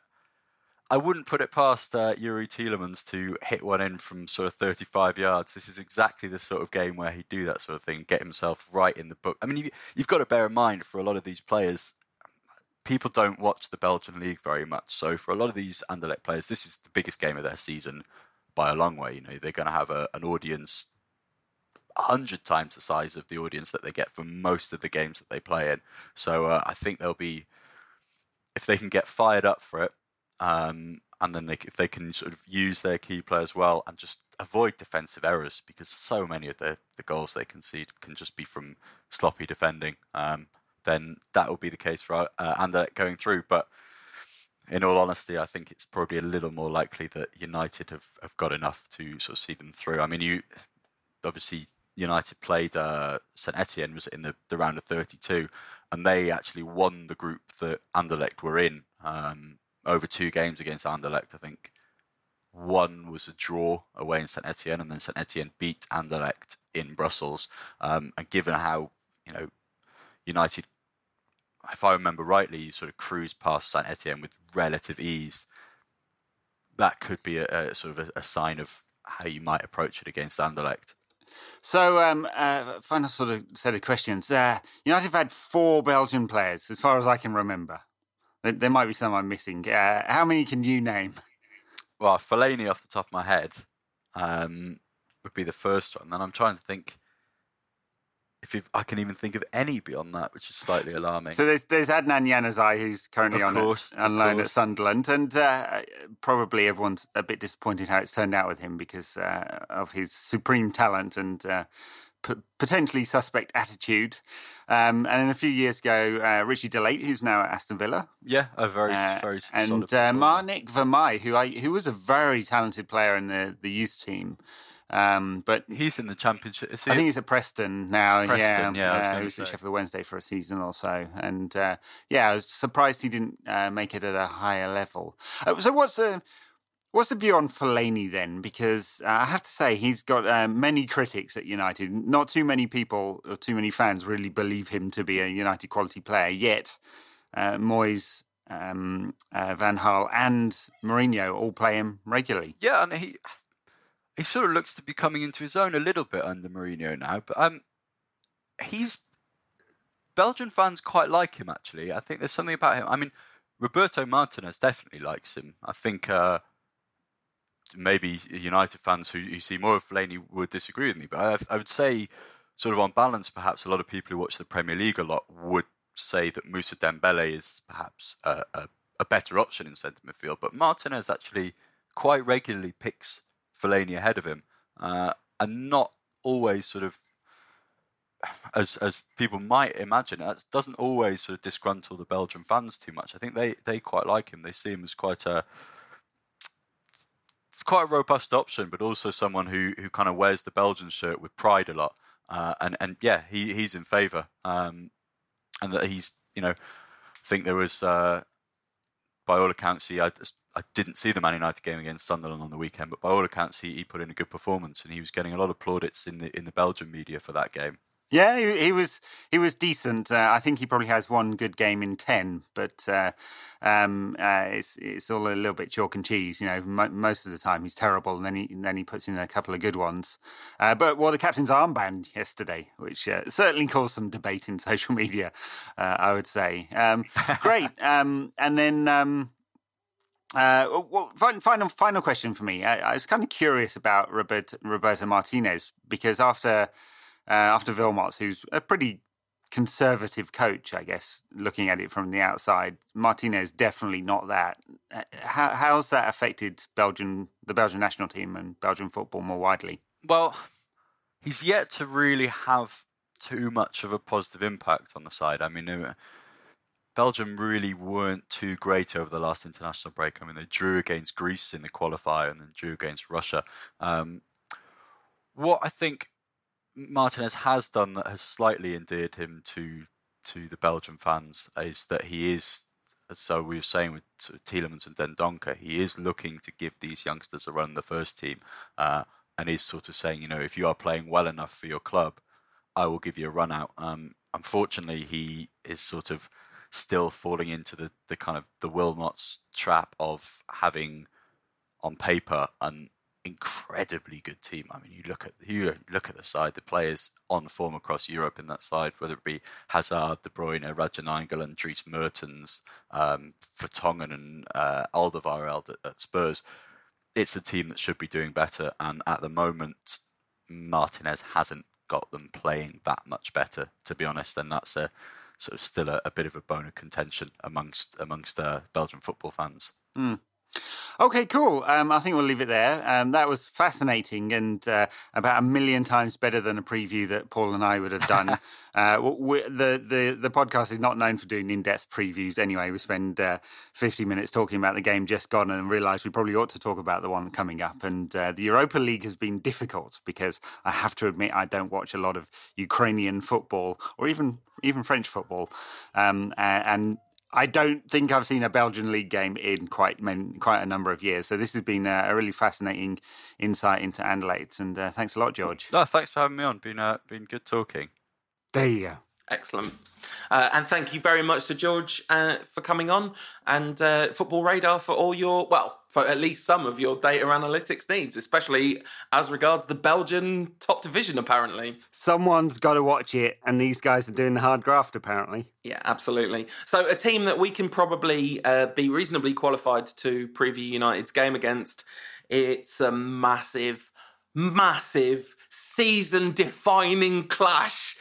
I wouldn't put it past uh, Yuri Tielemans to hit one in from sort of 35 yards. This is exactly the sort of game where he'd do that sort of thing, get himself right in the book. I mean, you, you've got to bear in mind for a lot of these players, people don't watch the Belgian league very much. So for a lot of these Anderlecht players, this is the biggest game of their season by a long way. You know, they're going to have a, an audience hundred times the size of the audience that they get for most of the games that they play in. So uh, I think they'll be, if they can get fired up for it, um, and then they, if they can sort of use their key players well and just avoid defensive errors because so many of the, the goals they concede can just be from sloppy defending, um, then that will be the case for uh, Anderlecht going through. But in all honesty, I think it's probably a little more likely that United have, have got enough to sort of see them through. I mean, you obviously United played uh, Saint Etienne was in the, the round of 32, and they actually won the group that Anderlecht were in um, over two games against Anderlecht. I think one was a draw away in Saint Etienne, and then Saint Etienne beat Anderlecht in Brussels. Um, and given how you know United, if I remember rightly, sort of cruised past Saint Etienne with relative ease, that could be a, a sort of a, a sign of how you might approach it against Anderlecht. So, um, uh, final sort of set of questions. Uh, United have had four Belgian players, as far as I can remember. There, there might be some I'm missing. Uh, how many can you name? Well, Fellaini off the top of my head um, would be the first one. Then I'm trying to think if I can even think of any beyond that, which is slightly alarming. So there's there's Adnan Januzaj, who's currently Of on, course, a, on loan at. Sunderland, and uh, probably everyone's a bit disappointed how it's turned out with him because uh, of his supreme talent and uh, p- potentially suspect attitude. Um, and then a few years ago, uh, Ritchie De Laet, who's now at Aston Villa, yeah, a very, uh, very and uh. Marnick Vermijl, who I who was a very talented player in the, the youth team. Um, but He's in the championship. I think he's at Preston now. Preston, yeah, was uh, he was at. Sheffield Wednesday for a season or so, and uh, yeah, I was surprised he didn't uh, make it at a higher level. Uh, so, what's the what's the view on Fellaini then? Because uh, I have to say he's got uh, many critics at United. Not too many people or too many fans really believe him to be a United quality player. Yet, uh, Moyes. Um, uh, Van Gaal and Mourinho all play him regularly. yeah, and he he sort of looks to be coming into his own a little bit under Mourinho now. But um, he's Belgian fans quite like him actually. I think there's something about him. I mean, Roberto Martinez definitely likes him. I think uh, maybe United fans who, who see more of Fellaini would disagree with me, but I, I would say, sort of on balance, perhaps a lot of people who watch the Premier League a lot would say that Mousa Dembele is perhaps a, a, a better option in centre midfield. But Martinez actually quite regularly picks Fellaini ahead of him, uh, and not always sort of as as people might imagine, that doesn't always sort of disgruntle the Belgian fans too much. I think they, they quite like him. They see him as quite a quite a robust option, but also someone who, who kind of wears the Belgian shirt with pride a lot. Uh, and and yeah, he, he's in favour. Um, and that he's you know, I think there was uh, by all accounts he I, I didn't see the Man United game against Sunderland on the weekend, but by all accounts he, he put in a good performance and he was getting a lot of plaudits in the in the Belgian media for that game. Yeah, he, he was he was decent. Uh, I think he probably has one good game in ten, but uh, um, uh, it's it's all a little bit chalk and cheese. You know, mo- most of the time he's terrible, and then he and then he puts in a couple of good ones. Uh, but well, the captain's armband yesterday, which uh, certainly caused some debate in social media, uh, I would say. Um, great, um, and then. Um, uh, well, final final question for me. I, I was kind of curious about Roberto, Roberto Martinez because after uh, after Wilmots, who's a pretty conservative coach, I guess, looking at it from the outside. Martinez definitely not that. Uh, how, how's that affected Belgian, the Belgian national team and Belgian football more widely? Well, he's yet to really have too much of a positive impact on the side. I mean, Belgium really weren't too great over the last international break. I mean, they drew against Greece in the qualifier and then drew against Russia. Um, what I think Martinez has done that has slightly endeared him to to the Belgian fans is that he is, so we were saying with Tielemans and Dendoncker, he is looking to give these youngsters a run in the first team, uh, and is sort of saying, you know, if you are playing well enough for your club, I will give you a run out. Um, unfortunately, he is sort of still falling into the, the kind of the Wilmots trap of having on paper an incredibly good team. I mean, you look at you look at the side, the players on form across Europe in that side, whether it be Hazard, De Bruyne, Nainggolan, Dries Mertens, um, and uh, Alderweireld at, at Spurs. It's a team that should be doing better, and at the moment, Martinez hasn't got them playing that much better, to be honest. And that's a sort of still a, a bit of a bone of contention amongst amongst uh, Belgian football fans. Mm. Okay, cool. Um, I think we'll leave it there. Um, that was fascinating and uh, about a million times better than a preview that Paul and I would have done. uh, we, the, the, the podcast is not known for doing in depth previews anyway. We spend uh, 50 minutes talking about the game just gone and realised we probably ought to talk about the one coming up. And uh, the Europa League has been difficult because I have to admit I don't watch a lot of Ukrainian football or even even French football. Um, and I don't think I've seen a Belgian league game in quite many, quite a number of years. So this has been a, a really fascinating insight into Anderlecht, and uh, thanks a lot, George. No, thanks for having me on. Been uh, been good talking. There you go. Excellent. Uh, and thank you very much to George uh, for coming on and uh, Football Radar for all your, well, for at least some of your data analytics needs, especially as regards the Belgian top division, apparently. Someone's got to watch it, and these guys are doing the hard graft, apparently. Yeah, absolutely. So, a team that we can probably uh, be reasonably qualified to preview United's game against. It's a massive, massive season defining clash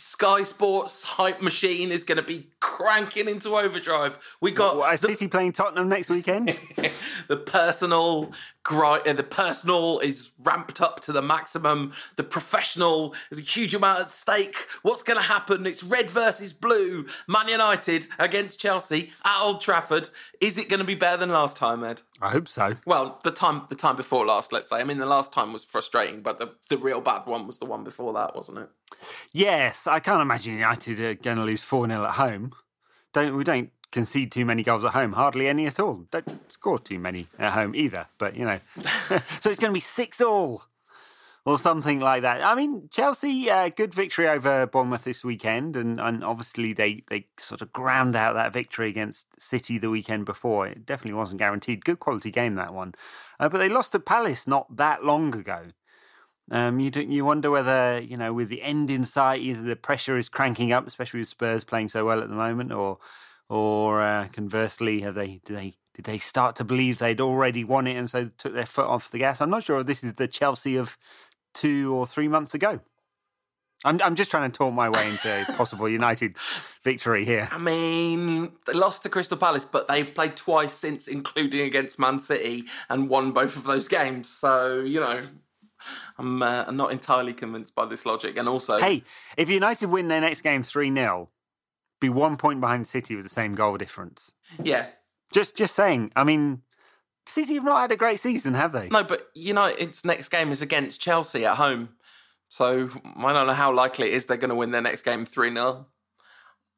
Sky Sports hype machine is going to be cranking into overdrive. We got what, the, City playing Tottenham next weekend. the personal, uh, the personal is ramped up to the maximum. The professional is a huge amount at stake. What's going to happen? It's red versus blue. Man United against Chelsea at Old Trafford. Is it going to be better than last time, Ed? I hope so. Well, the time the time before last, let's say. I mean, the last time was frustrating, but the the real bad one was the one before that, wasn't it? Yes, I can't imagine United are going to lose four 0 at home. Don't we? Don't concede too many goals at home. Hardly any at all. Don't score too many at home either. But you know, so it's going to be six all or something like that. I mean, Chelsea, uh, good victory over Bournemouth this weekend, and, and obviously they, they sort of ground out that victory against City the weekend before. It definitely wasn't guaranteed. Good quality game that one, uh, but they lost to Palace not that long ago. Um, you do, you wonder whether you know with the end in sight, either the pressure is cranking up, especially with Spurs playing so well at the moment, or or uh, conversely, have they do they did they start to believe they'd already won it and so took their foot off the gas? I'm not sure if this is the Chelsea of two or three months ago. I'm I'm just trying to talk my way into a possible United victory here. I mean, they lost to Crystal Palace, but they've played twice since, including against Man City, and won both of those games. So you know, I'm, uh, I'm not entirely convinced by this logic. And also, hey, if United win their next game three 0 be one point behind City with the same goal difference. Yeah, just just saying. I mean, City have not had a great season, have they? No, but United's next game is against Chelsea at home. So I don't know how likely it is they're going to win their next game 3 0.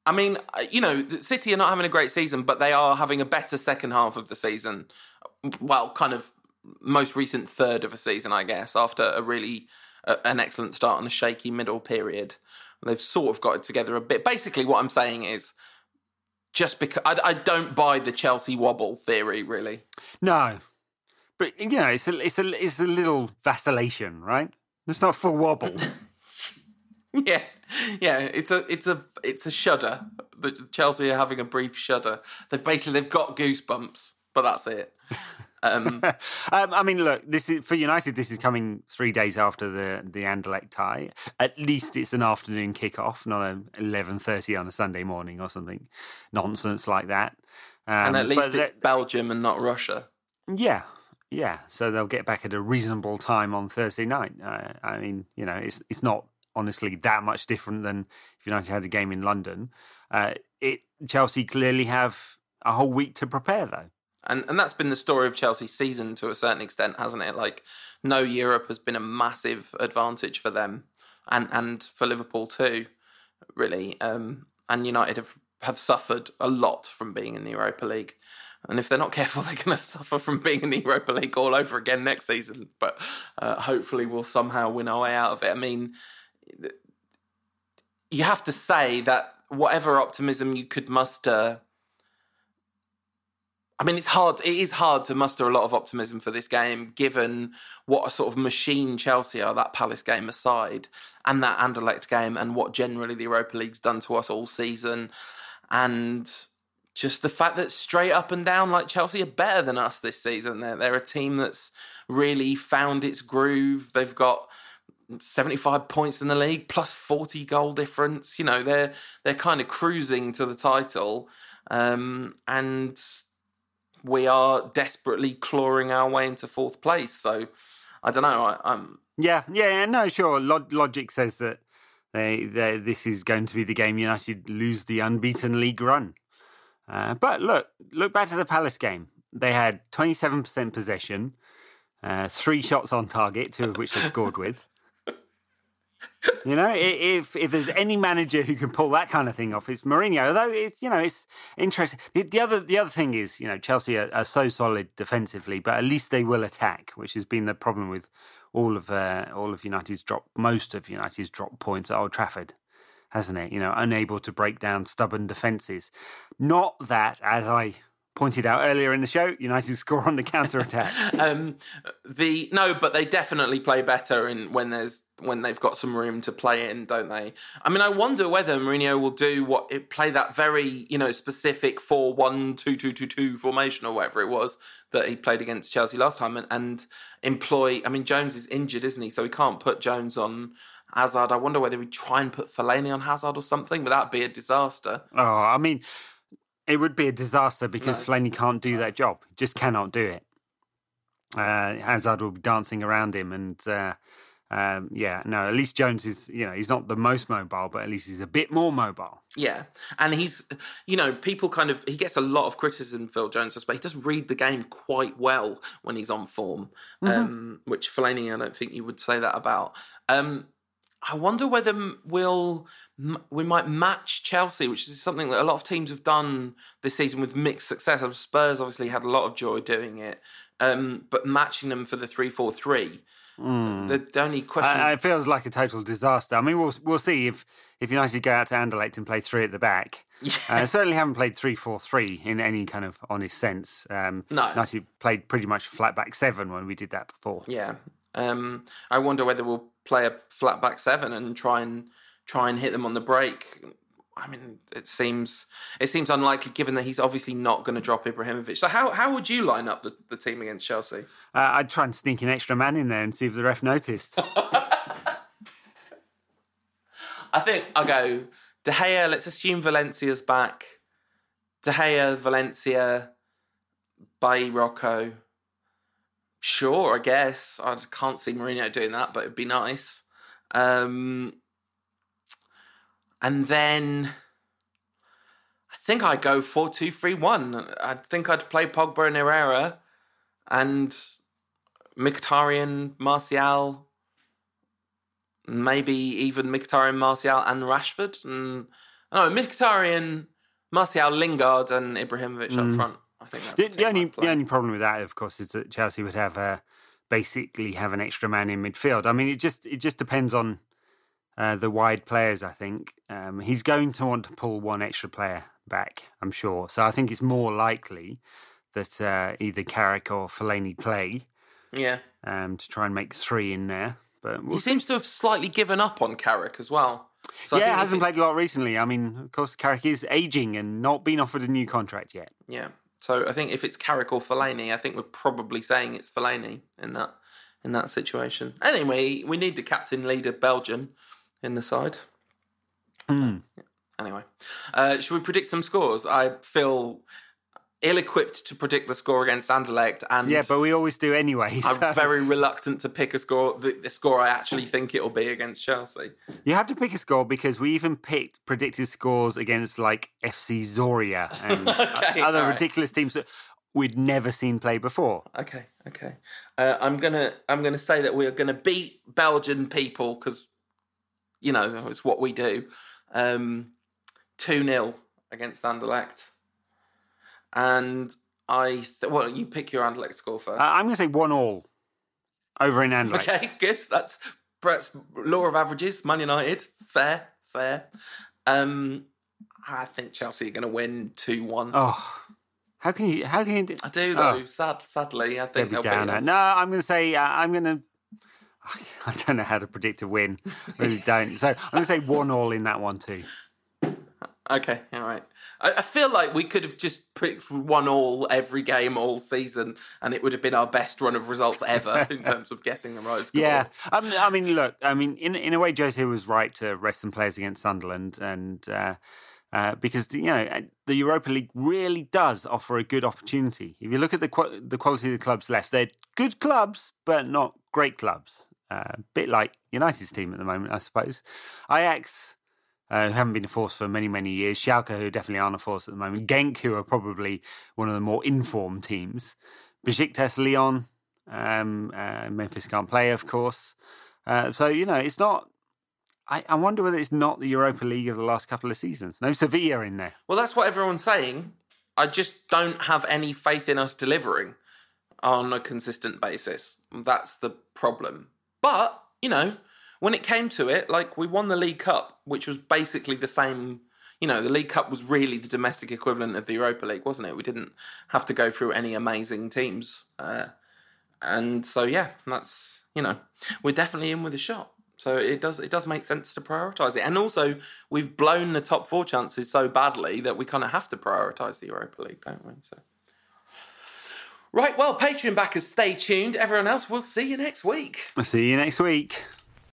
I mean, you know, City are not having a great season, but they are having a better second half of the season. Well, kind of most recent third of a season, I guess, after a really uh, an excellent start and a shaky middle period. They've sort of got it together a bit. Basically, what I'm saying is just because I, I don't buy the Chelsea wobble theory, really. No, but you know, it's a it's a it's a little vacillation, right? It's not full wobble. yeah, yeah. It's a it's a it's a shudder. The Chelsea are having a brief shudder. They've basically they've got goosebumps, but that's it. Um, um, I mean, look, this is for United. This is coming three days after the the Anderlecht tie. At least it's an afternoon kickoff, not a eleven thirty on a Sunday morning or something nonsense like that. Um, and at least it's Belgium and not Russia. Yeah, yeah. So they'll get back at a reasonable time on Thursday night. Uh, I mean, you know, it's it's not honestly that much different than if United had a game in London. Uh, it Chelsea clearly have a whole week to prepare though. And and that's been the story of Chelsea's season to a certain extent, hasn't it? Like no Europe has been a massive advantage for them and and for Liverpool too, really. Um, and United have, have suffered a lot from being in the Europa League. And if they're not careful, they're going to suffer from being in the Europa League all over again next season. But uh, hopefully, we'll somehow win our way out of it. I mean, you have to say that whatever optimism you could muster I mean, it's hard. It is hard to muster a lot of optimism for this game, given what a sort of machine Chelsea are. That Palace game aside, and that Anderlecht game, and what generally the Europa League's done to us all season, and just the fact that straight up and down, like Chelsea are better than us this season. They're they're a team that's really found its groove. They've got 75 points in the league plus 40 goal difference you know they're they're kind of cruising to the title um, and we are desperately clawing our way into fourth place. So I don't know. I, am yeah, yeah, no, sure. Log- logic says that they, they, this is going to be the game United lose the unbeaten league run. Uh, but look, look back to the Palace game. They had 27% possession, uh, three shots on target, two of which they scored with. You know, if if there's any manager who can pull that kind of thing off, it's Mourinho. Although it's you know it's interesting. The, the other the other thing is you know Chelsea are, are, so solid defensively, but at least they will attack, which has been the problem with all of uh, all of United's drop most of United's drop points at Old Trafford, hasn't it? You know, unable to break down stubborn defences. Not that, as I pointed out earlier in the show, United score on the counter attack. um, the no, but they definitely play better in when there's when they've got some room to play in, don't they? I mean, I wonder whether Mourinho will do what it play that very you know specific four one two two two two formation or whatever it was that he played against Chelsea last time, and, and employ. I mean, Jones is injured, isn't he? So he can't put Jones on. Hazard. I wonder whether he'd try and put Fellaini on Hazard or something, but that'd be a disaster. Oh, I mean, it would be a disaster because no. Fellaini can't do that job. Just cannot do it. Uh, Hazard will be dancing around him, and uh, um, yeah, no. At least Jones is, you know, he's not the most mobile, but at least he's a bit more mobile. Yeah, and he's, you know, people kind of he gets a lot of criticism, Phil Jones, but he does read the game quite well when he's on form, mm-hmm. um, which Fellaini, I don't think you would say that about. Um, I wonder whether we'll we might match Chelsea, which is something that a lot of teams have done this season with mixed success. Spurs obviously had a lot of joy doing it, um, but matching them for the three four three. Hmm. The only question uh, it feels like a total disaster. I mean, we'll we'll see if if United go out to Anderlecht and play three at the back. Yeah. Uh, certainly haven't played three four three in any kind of honest sense. Um, no, United played pretty much flat back seven when we did that before. Yeah, um, I wonder whether we'll play a flat back seven and try and try and hit them on the break. I mean, it seems it seems unlikely given that he's obviously not going to drop Ibrahimovic. So how how would you line up the, the team against Chelsea? Uh, I'd try and sneak an extra man in there and see if the ref noticed. I think I'll go De Gea. Let's assume Valencia's back. De Gea, Valencia, Bailly Rojo, Sure, I guess. I can't see Mourinho doing that, but it'd be nice. Um, and then I think I'd go 4 2 3 1. I think I'd play Pogba and Herrera and Mkhitaryan, Martial, maybe even Mkhitaryan, Martial, and Rashford. And no, Mkhitaryan, Martial, Lingard, and Ibrahimovic mm. up front. I think that's the, the only the only problem with that, of course, is that Chelsea would have a, basically have an extra man in midfield. I mean, it just it just depends on uh, the wide players. I think um, he's going to want to pull one extra player back. I'm sure. So I think it's more likely that uh, either Carrick or Fellaini play Yeah. um, to try and make three in there. But we'll He seems to have slightly given up on Carrick as well. So yeah, hasn't played a lot recently. I mean, of course, Carrick is aging and not been offered a new contract yet. Yeah. So I think if it's Carrick or Fellaini, I think we're probably saying it's Fellaini in that in that situation. Anyway, we need the captain leader Belgian in the side. Yeah. Anyway, uh, should we predict some scores? I feel ill-equipped to predict the score against Anderlecht, and Yeah, but we always do anyway. so- I'm very reluctant to pick a score. The, the score I actually think it'll be against Chelsea. You have to pick a score because we even picked predicted scores against like FC Zoria and Okay, other right. ridiculous teams that we'd never seen play before. Okay, okay. Uh, I'm gonna I'm gonna say that we're gonna beat Belgian people because you know it's what we do. Um, Two 0 against Anderlecht, and I th- well you pick your Anderlecht score first. Uh, I'm going to say one all over in Anderlecht. okay, good. That's Brett's law of averages. Man United, fair, fair. Um, I think Chelsea are gonna win two one. Oh, how can you? How can you? Do, I do though. Oh. Sad, sadly, I think they'll beat Downer. us. No, I'm going to say uh, I'm going to. I don't know how to predict a win. really don't. So I'm going to say one all in that one too. Okay, all right. I, I feel like we could have just picked one all every game all season, and it would have been our best run of results ever in terms of guessing the right score. Yeah, um, I mean, look, I mean, in in a way, Jose was right to rest some players against Sunderland, and uh, uh, because you know the Europa League really does offer a good opportunity. If you look at the qu- the quality of the clubs left, they're good clubs, but not great clubs. A bit like United's team at the moment, I suppose. Ajax. Uh, who haven't been a force for many, many years. Schalke, who definitely aren't a force at the moment. Genk, who are probably one of the more informed teams. Besiktas, Lyon, um, uh, Memphis can't play, of course. Uh, so, you know, it's not. I, I wonder whether it's not the Europa League of the last couple of seasons. No Sevilla in there. Well, that's what everyone's saying. I just don't have any faith in us delivering on a consistent basis. That's the problem. But, you know, when it came to it, like we won the League Cup, which was basically the same. You know, the League Cup was really the domestic equivalent of the Europa League, wasn't it? We didn't have to go through any amazing teams. Uh, and so, yeah, that's, you know, we're definitely in with a shot. So it does it does make sense to prioritise it, and also we've blown the top four chances so badly that we kind of have to prioritise the Europa League, don't we? So, right, well, Patreon backers, stay tuned. Everyone else, we'll see you next week. I'll see you next week.